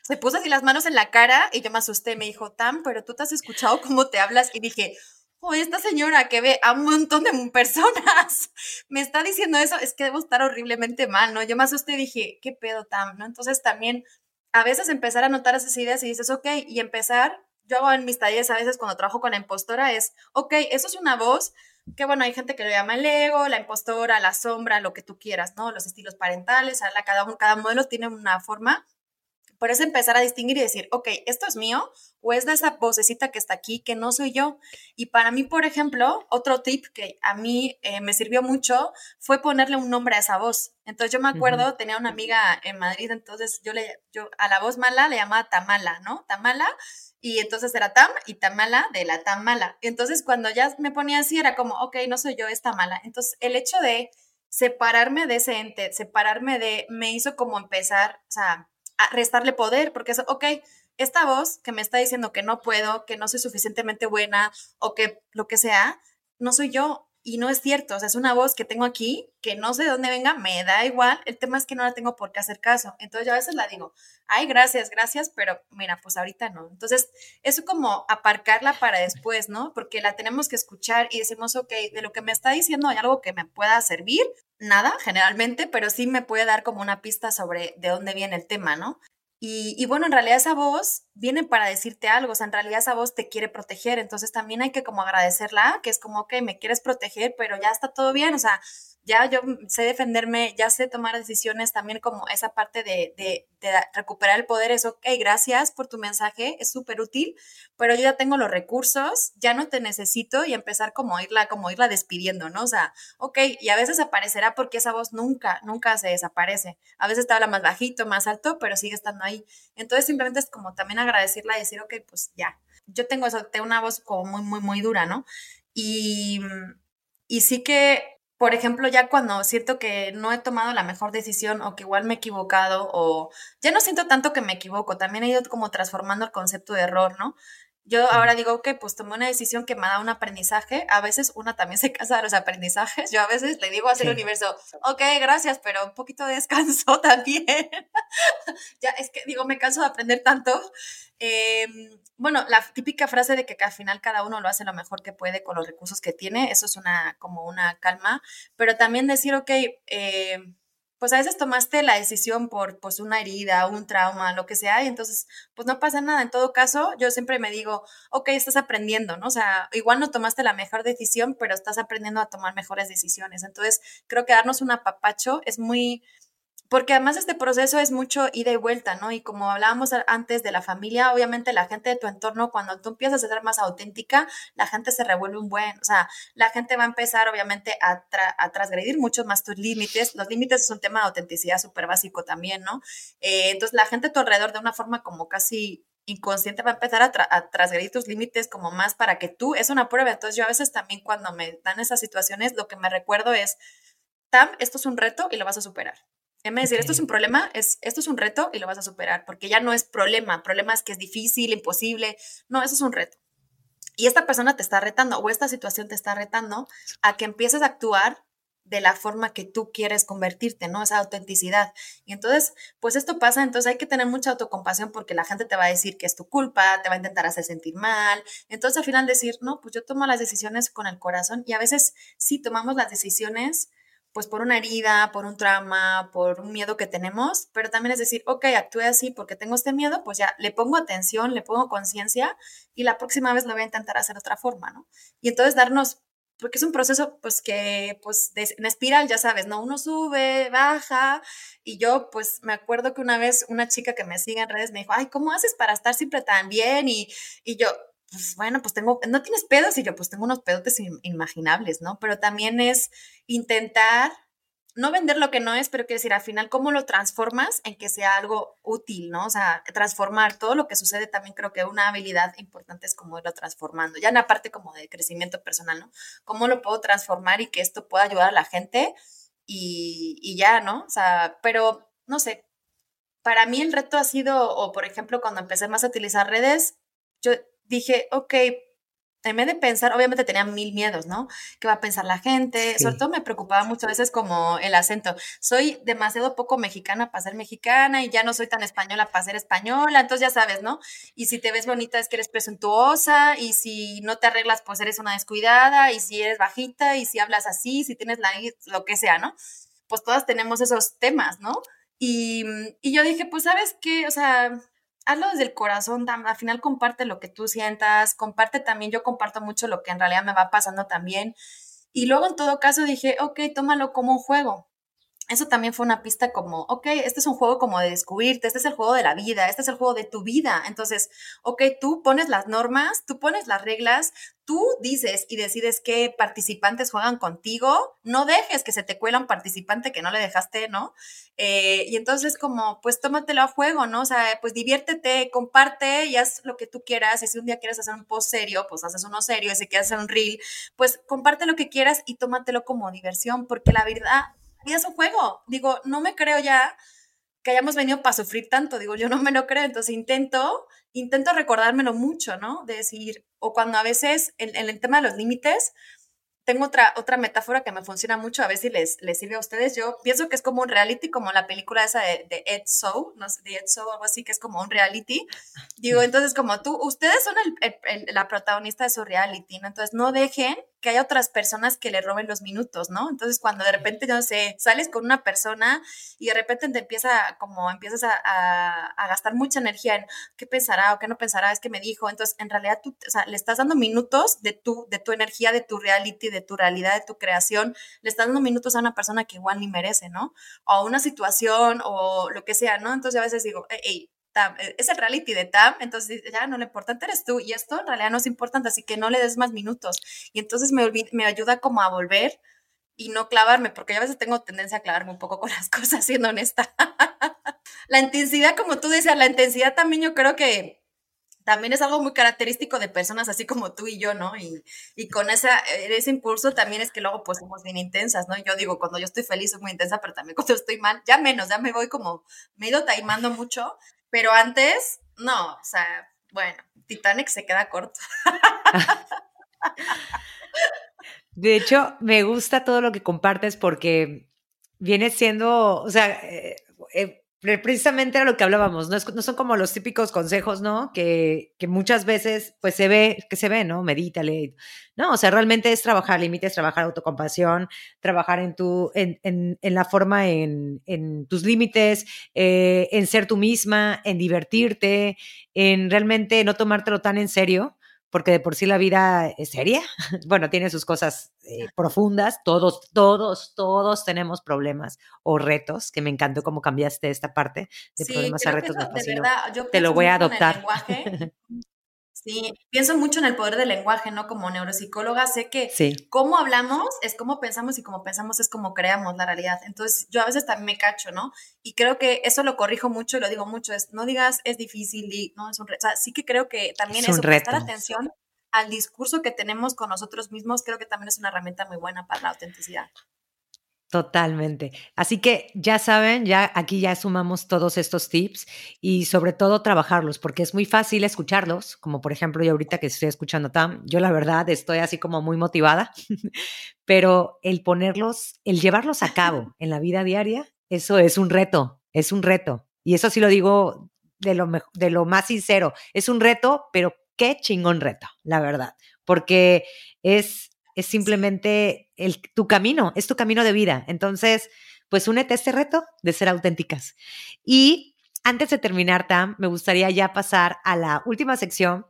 se puso así las manos en la cara y yo me asusté. Me dijo, Tam, pero tú te has escuchado cómo te hablas. Y dije, oh, esta señora que ve a un montón de personas me está diciendo eso, es que debo estar horriblemente mal, ¿no? Yo me asusté y dije, ¿qué pedo, Tam? ¿no? Entonces también a veces empezar a notar esas ideas y dices, ok, y empezar, yo hago en mis talleres a veces cuando trabajo con la impostora, es, ok, eso es una voz que bueno, hay gente que lo llama el ego, la impostora, la sombra, lo que tú quieras, ¿no? Los estilos parentales, cada, cada modelo tiene una forma por eso empezar a distinguir y decir, ok, esto es mío o es de esa vocecita que está aquí que no soy yo. Y para mí, por ejemplo, otro tip que a mí eh, me sirvió mucho fue ponerle un nombre a esa voz. Entonces yo me acuerdo, tenía una amiga en Madrid, entonces yo, le, yo a la voz mala le llamaba Tamala, ¿no? Tamala. Y entonces era Tam y Tamala de la Tamala. Y entonces cuando ya me ponía así era como, ok, no soy yo, es Tamala. Entonces el hecho de separarme de ese ente, separarme de, me hizo como empezar, o sea, a restarle poder, porque es, ok, esta voz que me está diciendo que no puedo, que no soy suficientemente buena o que lo que sea, no soy yo, y no es cierto, o sea, es una voz que tengo aquí, que no sé de dónde venga, me da igual, el tema es que no la tengo por qué hacer caso, entonces yo a veces la digo, ay, gracias, gracias, pero mira, pues ahorita no, entonces eso como aparcarla para después, ¿no? Porque la tenemos que escuchar y decimos, ok, de lo que me está diciendo hay algo que me pueda servir, nada, generalmente, pero sí me puede dar como una pista sobre de dónde viene el tema, ¿no? Y, bueno, en realidad esa voz viene para decirte algo, o sea, en realidad esa voz te quiere proteger, entonces también hay que como agradecerla, que es como, ok, me quieres proteger, pero ya está todo bien, o sea, ya yo sé defenderme, ya sé tomar decisiones, también como esa parte de, recuperar el poder es, ok, gracias por tu mensaje, es súper útil, pero yo ya tengo los recursos, ya no te necesito y empezar como irla, como irla despidiendo, ¿no? O sea, ok, y a veces aparecerá porque esa voz nunca, nunca se desaparece. A veces te habla más bajito, más alto, pero sigue estando ahí. Entonces simplemente es como también agradecerla y decir, ok, pues ya, yo tengo eso, tengo una voz como muy, muy, muy dura, ¿no? Y, y sí que por ejemplo, ya cuando siento que no he tomado la mejor decisión o que igual me he equivocado o ya no siento tanto que me equivoco, también he ido como transformando el concepto de error, ¿no? Yo ahora digo, ok, pues tomé una decisión que me da un aprendizaje. A veces una también se casa de los aprendizajes. Yo a veces le digo al universo, ok, gracias, pero un poquito de descanso también. ya es que digo, me canso de aprender tanto. Em, bueno, la típica frase de que, al final cada uno lo hace lo mejor que puede con los recursos que tiene, eso es una como una calma, pero también decir, ok, eh, pues a veces tomaste la decisión por pues una herida, un trauma, lo que sea, y entonces pues no pasa nada. En todo caso, yo siempre me digo, ok, estás aprendiendo, ¿no? O sea, igual no tomaste la mejor decisión, pero estás aprendiendo a tomar mejores decisiones. Entonces, creo que darnos un apapacho es muy, porque además este proceso es mucho ida y vuelta, ¿no? Y como hablábamos antes de la familia, obviamente la gente de tu entorno, cuando tú empiezas a ser más auténtica, la gente se revuelve un buen, o sea, la gente va a empezar obviamente a, a transgredir mucho más tus límites. Los límites es un tema de autenticidad súper básico también, ¿no? Eh, entonces la gente a tu alrededor de una forma como casi inconsciente va a empezar a, a, transgredir tus límites como más para que tú, es una prueba. Entonces yo a veces también cuando me dan esas situaciones, lo que me recuerdo es, Tam, esto es un reto y lo vas a superar. En vez de decir, esto es un problema, es, esto es un reto y lo vas a superar, porque ya no es problema, problema es que es difícil, imposible, no, eso es un reto. Y esta persona te está retando o esta situación te está retando a que empieces a actuar de la forma que tú quieres convertirte, ¿no? Esa autenticidad. Y entonces, pues esto pasa, entonces hay que tener mucha autocompasión porque la gente te va a decir que es tu culpa, te va a intentar hacer sentir mal. Entonces al final decir, no, pues yo tomo las decisiones con el corazón y a veces sí tomamos las decisiones pues por una herida, por un trauma, por un miedo que tenemos, pero también es decir, ok, actúe así porque tengo este miedo, pues ya le pongo atención, le pongo conciencia y la próxima vez lo voy a intentar hacer de otra forma, ¿no? Y entonces darnos, porque es un proceso pues que, pues en espiral, ya sabes, ¿no? Uno sube, baja y yo pues me acuerdo que una vez una chica que me sigue en redes me dijo, ay, ¿cómo haces para estar siempre tan bien? Y, y yo, pues bueno, pues tengo, no tienes pedos y yo pues tengo unos pedotes inimaginables, ¿no? Pero también es intentar no vender lo que no es, pero quiero decir, al final, ¿cómo lo transformas en que sea algo útil, ¿no? O sea, transformar todo lo que sucede también creo que una habilidad importante es como irlo transformando, ya en la parte como de crecimiento personal, ¿no? ¿Cómo lo puedo transformar y que esto pueda ayudar a la gente y, y ya, ¿no? O sea, pero no sé, para mí el reto ha sido, o por ejemplo, cuando empecé más a utilizar redes, yo dije, ok, en vez de pensar, obviamente tenía mil miedos, ¿no? ¿Qué va a pensar la gente? Sobre todo me preocupaba muchas veces como el acento. Soy demasiado poco mexicana para ser mexicana y ya no soy tan española para ser española, entonces ya sabes, ¿no? Y si te ves bonita es que eres presuntuosa y si no te arreglas pues eres una descuidada y si eres bajita y si hablas así, si tienes la lo que sea, ¿no? Pues todas tenemos esos temas, ¿no? Y, y yo dije, pues sabes qué, o sea, hazlo desde el corazón, al final comparte lo que tú sientas, comparte también, yo comparto mucho lo que en realidad me va pasando también. Y luego en todo caso dije, ok, tómalo como un juego eso también fue una pista como, ok, este es un juego como de descubrirte, este es el juego de la vida, este es el juego de tu vida. Entonces, ok, tú pones las normas, tú pones las reglas, tú dices y decides qué participantes juegan contigo, no dejes que se te cuela un participante que no le dejaste, ¿no? Eh, y entonces como, pues tómatelo a juego, ¿no? O sea, pues diviértete, comparte y haz lo que tú quieras. Y si un día quieres hacer un post serio, pues haces uno serio. Y si quieres hacer un reel, pues comparte lo que quieras y tómatelo como diversión, porque la verdad es un juego. Digo, no me creo ya que hayamos venido para sufrir tanto. Digo, yo no me lo creo. Entonces intento, intento recordármelo mucho, ¿no? De decir, o cuando a veces en, el tema de los límites, tengo otra, otra metáfora que me funciona mucho, a ver si les, les sirve a ustedes. Yo pienso que es como un reality, como la película esa de, de Ed So, no sé, de Ed So, algo así, que es como un reality. Digo, entonces, como tú, ustedes son el, la protagonista de su reality, ¿no? Entonces, no dejen que haya otras personas que le roben los minutos, ¿no? Entonces, cuando de repente, no sé, sales con una persona y de repente te empieza, como empiezas a, a, gastar mucha energía en qué pensará o qué no pensará, es que me dijo, entonces, en realidad tú, o sea, le estás dando minutos de tu, de tu energía, de tu reality, de tu realidad, de tu creación, le estás dando minutos a una persona que igual ni merece, ¿no? O a una situación o lo que sea, ¿no? Entonces, a veces digo, hey, eh, es el reality de Tam, entonces ya no lo importante eres tú y esto en realidad no es importante, así que no le des más minutos. Y entonces me, me ayuda como a volver y no clavarme, porque yo a veces tengo tendencia a clavarme un poco con las cosas, siendo honesta. la intensidad, como tú decías, la intensidad también yo creo que también es algo muy característico de personas así como tú y yo, ¿no? Y, y con esa, ese impulso también es que luego pues somos bien intensas, ¿no? Yo digo, cuando yo estoy feliz soy muy intensa, pero también cuando estoy mal, ya menos, ya me voy como, me he ido taimando mucho, pero antes, no, o sea, bueno, Titanic se queda corto. De hecho, me gusta todo lo que compartes porque viene siendo, o sea, eh, eh, precisamente era lo que hablábamos, no, no son como los típicos consejos, ¿no? Que, que, muchas veces, pues se ve, que se ve, ¿no? Medítale, ¿no? O sea, realmente es trabajar límites, trabajar autocompasión, trabajar en tu, en, en, en la forma, en, en tus límites, eh, en ser tú misma, en divertirte, en realmente no tomártelo tan en serio, porque de por sí la vida es seria. Bueno, tiene sus cosas eh, profundas. Todos, todos, todos tenemos problemas o retos, que me encantó cómo cambiaste esta parte de problemas a retos. Te lo voy a adoptar. Sí, pienso mucho en el poder del lenguaje, ¿no? Como neuropsicóloga sé que cómo hablamos es cómo pensamos y cómo pensamos es como creamos la realidad. Entonces, yo a veces también me cacho, ¿no? Y creo que eso lo corrijo mucho y lo digo mucho, es no digas es difícil y no es un reto. O sea, sí que creo que también es eso, prestar atención al discurso que tenemos con nosotros mismos, creo que también es una herramienta muy buena para la autenticidad. Totalmente. Así que ya saben, ya aquí ya sumamos todos estos tips y sobre todo trabajarlos, porque es muy fácil escucharlos, como por ejemplo yo ahorita que estoy escuchando yo la verdad estoy así como muy motivada, pero el ponerlos, el llevarlos a cabo en la vida diaria, eso es un reto, es un reto. Y eso sí lo digo de lo, de lo más sincero, es un reto, pero qué chingón reto, la verdad, porque es es simplemente el, tu camino, es tu camino de vida. Entonces, pues únete a este reto de ser auténticas. Y antes de terminar, Tam, me gustaría ya pasar a la última sección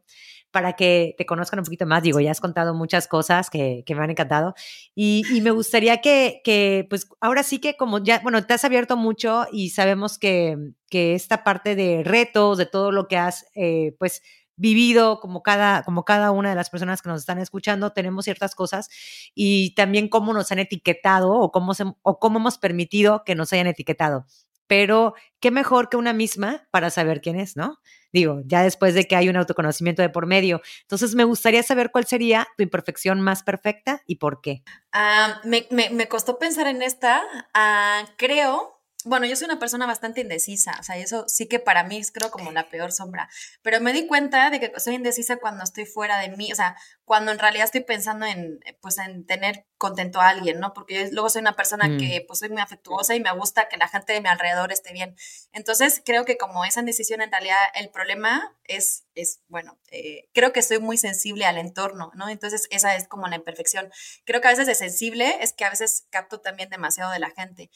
para que te conozcan un poquito más. Digo, ya has contado muchas cosas que, me han encantado y, me gustaría que, que, pues ahora sí que como ya, bueno, te has abierto mucho y sabemos que, que esta parte de retos, de todo lo que has, eh, pues, vivido como cada, como cada una de las personas que nos están escuchando, tenemos ciertas cosas y también cómo nos han etiquetado o cómo, o cómo hemos permitido que nos hayan etiquetado. Pero qué mejor que una misma para saber quién es, ¿no? Digo, ya después de que hay un autoconocimiento de por medio. Entonces, me gustaría saber cuál sería tu imperfección más perfecta y por qué. Ah, me, me, costó pensar en esta. Ah, creo bueno, yo soy una persona bastante indecisa, o sea, eso sí que para mí es creo como la peor sombra, pero me di cuenta de que soy indecisa cuando estoy fuera de mí, o sea, cuando en realidad estoy pensando en, pues, en tener contento a alguien, ¿no? Porque yo luego soy una persona mm. que, pues, soy muy afectuosa y me gusta que la gente de mi alrededor esté bien. Entonces, creo que como esa indecisión, en realidad, el problema es, es bueno, eh, creo que soy muy sensible al entorno, ¿no? Entonces, esa es como la imperfección. Creo que a veces de sensible es que a veces capto también demasiado de la gente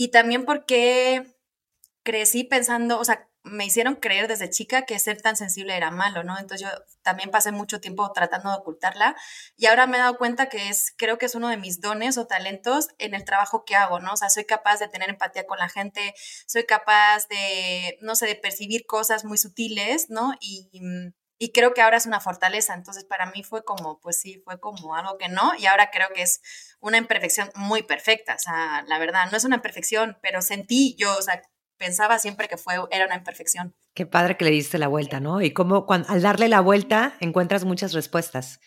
y también porque crecí pensando, o sea, me hicieron creer desde chica que ser tan sensible era malo, ¿no? Entonces yo también pasé mucho tiempo tratando de ocultarla y ahora me he dado cuenta que es, creo que es uno de mis dones o talentos en el trabajo que hago, ¿no? O sea, soy capaz de tener empatía con la gente, soy capaz de, no sé, de percibir cosas muy sutiles, ¿no? Y, y creo que ahora es una fortaleza. Entonces, para mí fue como, pues sí, fue como algo que no, y ahora creo que es una imperfección muy perfecta. O sea, la verdad, no es una imperfección, pero sentí yo, o sea, pensaba siempre que fue, era una imperfección. Qué padre que le diste la vuelta, ¿no? Y cómo cuando, al darle la vuelta encuentras muchas respuestas.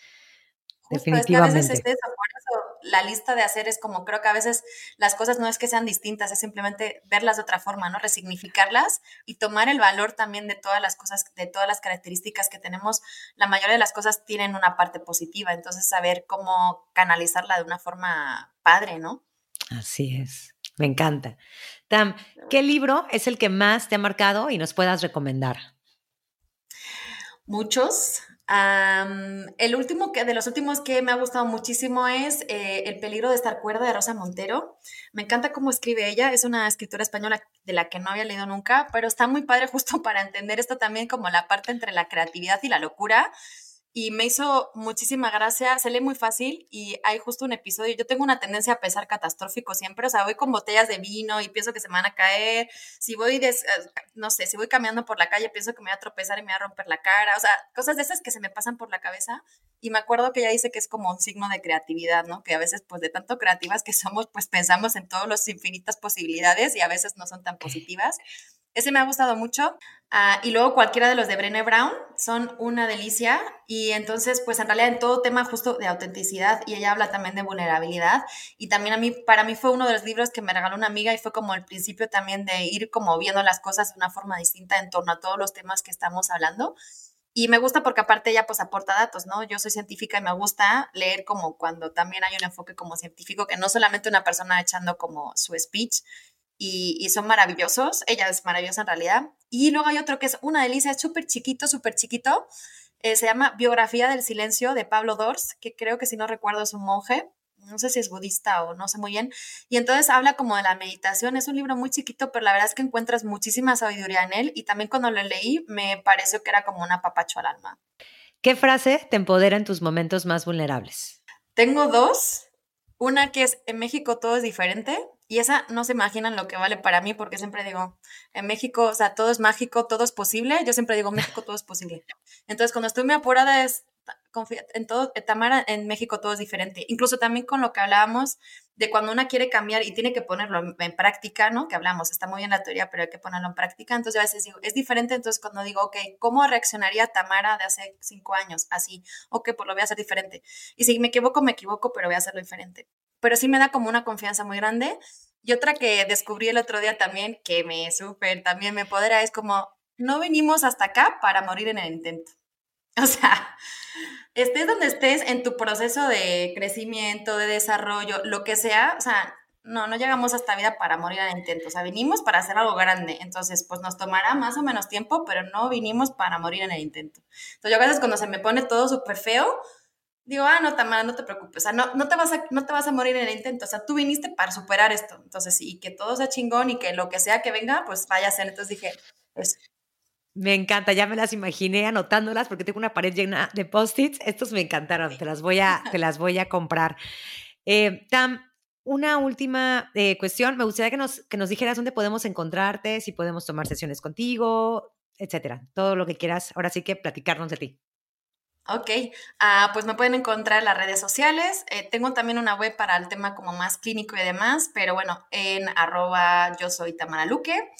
Definitivamente. Es que a veces es eso la lista de hacer es como creo que a veces las cosas no es que sean distintas, es simplemente verlas de otra forma, ¿no? Resignificarlas y tomar el valor también de todas las cosas, de todas las características que tenemos. La mayoría de las cosas tienen una parte positiva, entonces saber cómo canalizarla de una forma padre, ¿no? Así es. Me encanta. Tam, ¿qué libro es el que más te ha marcado y nos puedas recomendar? Muchos. El último que, de los últimos que me ha gustado muchísimo es eh, El peligro de estar cuerda de Rosa Montero. Me encanta cómo escribe ella, es una escritora española de la que no había leído nunca, pero está muy padre justo para entender esto también como la parte entre la creatividad y la locura y me hizo muchísima gracia, se lee muy fácil y hay justo un episodio, yo tengo una tendencia a pesar catastrófico siempre, o sea, voy con botellas de vino y pienso que se me van a caer, si voy, des, no sé, si voy caminando por la calle pienso que me voy a tropezar y me voy a romper la cara, o sea, cosas de esas que se me pasan por la cabeza y me acuerdo que ella dice que es como un signo de creatividad, ¿no? Que a veces pues de tanto creativas que somos pues pensamos en todas las infinitas posibilidades y a veces no son tan positivas. Ese me ha gustado mucho. Ah, y luego cualquiera de los de Brené Brown son una delicia. Y entonces, pues en realidad en todo tema justo de autenticidad y ella habla también de vulnerabilidad. Y también a mí, para mí fue uno de los libros que me regaló una amiga y fue como el principio también de ir como viendo las cosas de una forma distinta en torno a todos los temas que estamos hablando. Y me gusta porque aparte ella pues aporta datos, ¿no? Yo soy científica y me gusta leer como cuando también hay un enfoque como científico, que no solamente una persona echando como su speech, y, son maravillosos. Ella es maravillosa en realidad. Y luego hay otro que es una delicia, es súper chiquito, súper chiquito. Eh, se llama Biografía del Silencio de Pablo Dors, que creo que si no recuerdo es un monje. No sé si es budista o no sé muy bien. Y entonces habla como de la meditación. Es un libro muy chiquito, pero la verdad es que encuentras muchísima sabiduría en él. Y también cuando lo leí me pareció que era como un apapacho al alma. ¿Qué frase te empodera en tus momentos más vulnerables? Tengo dos. Una que es, en México todo es diferente, y esa no se imaginan lo que vale para mí, porque siempre digo, en México, o sea, todo es mágico, todo es posible. Yo siempre digo, México todo es posible. Entonces, cuando estoy muy apurada es, confía, en todo, Tamara, en México todo es diferente. Incluso también con lo que hablábamos de cuando una quiere cambiar y tiene que ponerlo en, práctica, ¿no? Que hablamos, está muy bien la teoría, pero hay que ponerlo en práctica. Entonces, a veces digo, es diferente. Entonces, cuando digo, ok, ¿cómo reaccionaría Tamara de hace cinco años? Así, ok, pues lo voy a hacer diferente. Y si me equivoco, me equivoco, pero voy a hacerlo diferente pero sí me da como una confianza muy grande. Y otra que descubrí el otro día también, que me súper también me podera, es como, no venimos hasta acá para morir en el intento. O sea, estés donde estés en tu proceso de crecimiento, de desarrollo, lo que sea, o sea, no, no llegamos a esta vida para morir el intento, o sea, vinimos para hacer algo grande, entonces, pues nos tomará más o menos tiempo, pero no vinimos para morir en el intento. Entonces, yo a veces cuando se me pone todo súper feo, digo, ah, no, Tamara, no te preocupes, o sea, no, no, te vas a, no te vas a morir en el intento, o sea, tú viniste para superar esto, entonces, y que todo sea chingón y que lo que sea que venga, pues vaya a ser, entonces dije, pues... Me encanta, ya me las imaginé anotándolas porque tengo una pared llena de post-its, estos me encantaron, te las voy a, te las voy a comprar. Eh, Tam, una última eh, cuestión, me gustaría que nos, que nos dijeras dónde podemos encontrarte, si podemos tomar sesiones contigo, etcétera, todo lo que quieras, ahora sí que platicarnos de ti. Ok, ah, pues me pueden encontrar en las redes sociales. Eh, tengo también una web para el tema como más clínico y demás, pero bueno, en arroba yo soy Tamara Luque.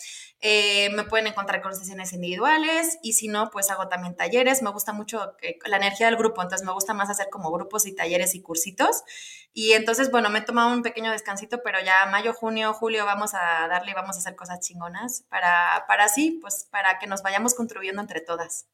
Eh, me pueden encontrar con sesiones individuales y si no, pues hago también talleres. Me gusta mucho la energía del grupo, entonces me gusta más hacer como grupos y talleres y cursitos. Y entonces, bueno, me he tomado un pequeño descansito, pero ya mayo, junio, julio vamos a darle, y vamos a hacer cosas chingonas para, para así, pues para que nos vayamos contribuyendo entre todas.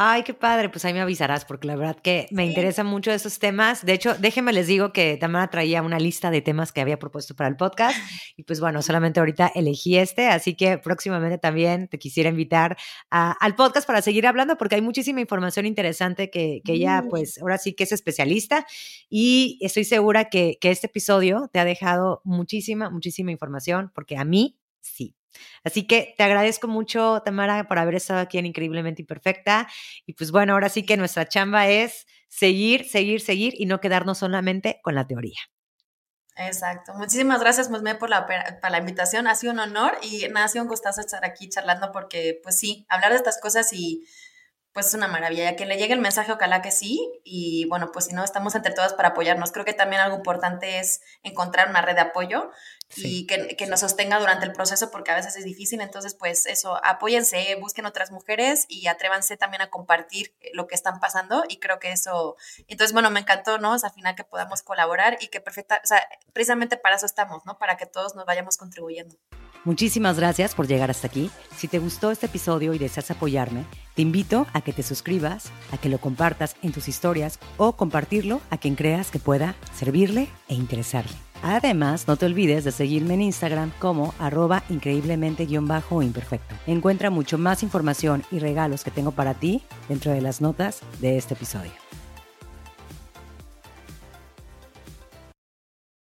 Ay, qué padre, pues ahí me avisarás, porque la verdad que me interesan mucho esos temas. De hecho, déjenme les digo que Tamara traía una lista de temas que había propuesto para el podcast y pues bueno, solamente ahorita elegí este, así que próximamente también te quisiera invitar al podcast para seguir hablando, porque hay muchísima información interesante que, que ella pues ahora sí que es especialista y estoy segura que, que este episodio te ha dejado muchísima, muchísima información, porque a mí sí. Así que te agradezco mucho, Tamara, por haber estado aquí en Increíblemente Imperfecta. Y pues bueno, ahora sí que nuestra chamba es seguir, seguir, seguir y no quedarnos solamente con la teoría. Exacto. Muchísimas gracias, Mosme, por la, por la invitación. Ha sido un honor y me ha sido un gustazo estar aquí charlando porque, pues sí, hablar de estas cosas y pues es una maravilla. A quien le llegue el mensaje, ojalá que sí. Y bueno, pues si no, estamos entre todas para apoyarnos. Creo que también algo importante es encontrar una red de apoyo y que, que, nos sostenga durante el proceso porque a veces es difícil. Entonces, pues eso, apóyense, busquen otras mujeres y atrévanse también a compartir lo que están pasando. Y creo que eso, entonces, bueno, me encantó, ¿no? O sea, al final que podamos colaborar y que perfecta, o sea, precisamente para eso estamos, ¿no? Para que todos nos vayamos contribuyendo. Muchísimas gracias por llegar hasta aquí. Si te gustó este episodio y deseas apoyarme, te invito a que te suscribas, a que lo compartas en tus historias o compartirlo a quien creas que pueda servirle e interesarle. Además, no te olvides de seguirme en Instagram como arroba increíblemente-imperfecto. Encuentra mucho más información y regalos que tengo para ti dentro de las notas de este episodio.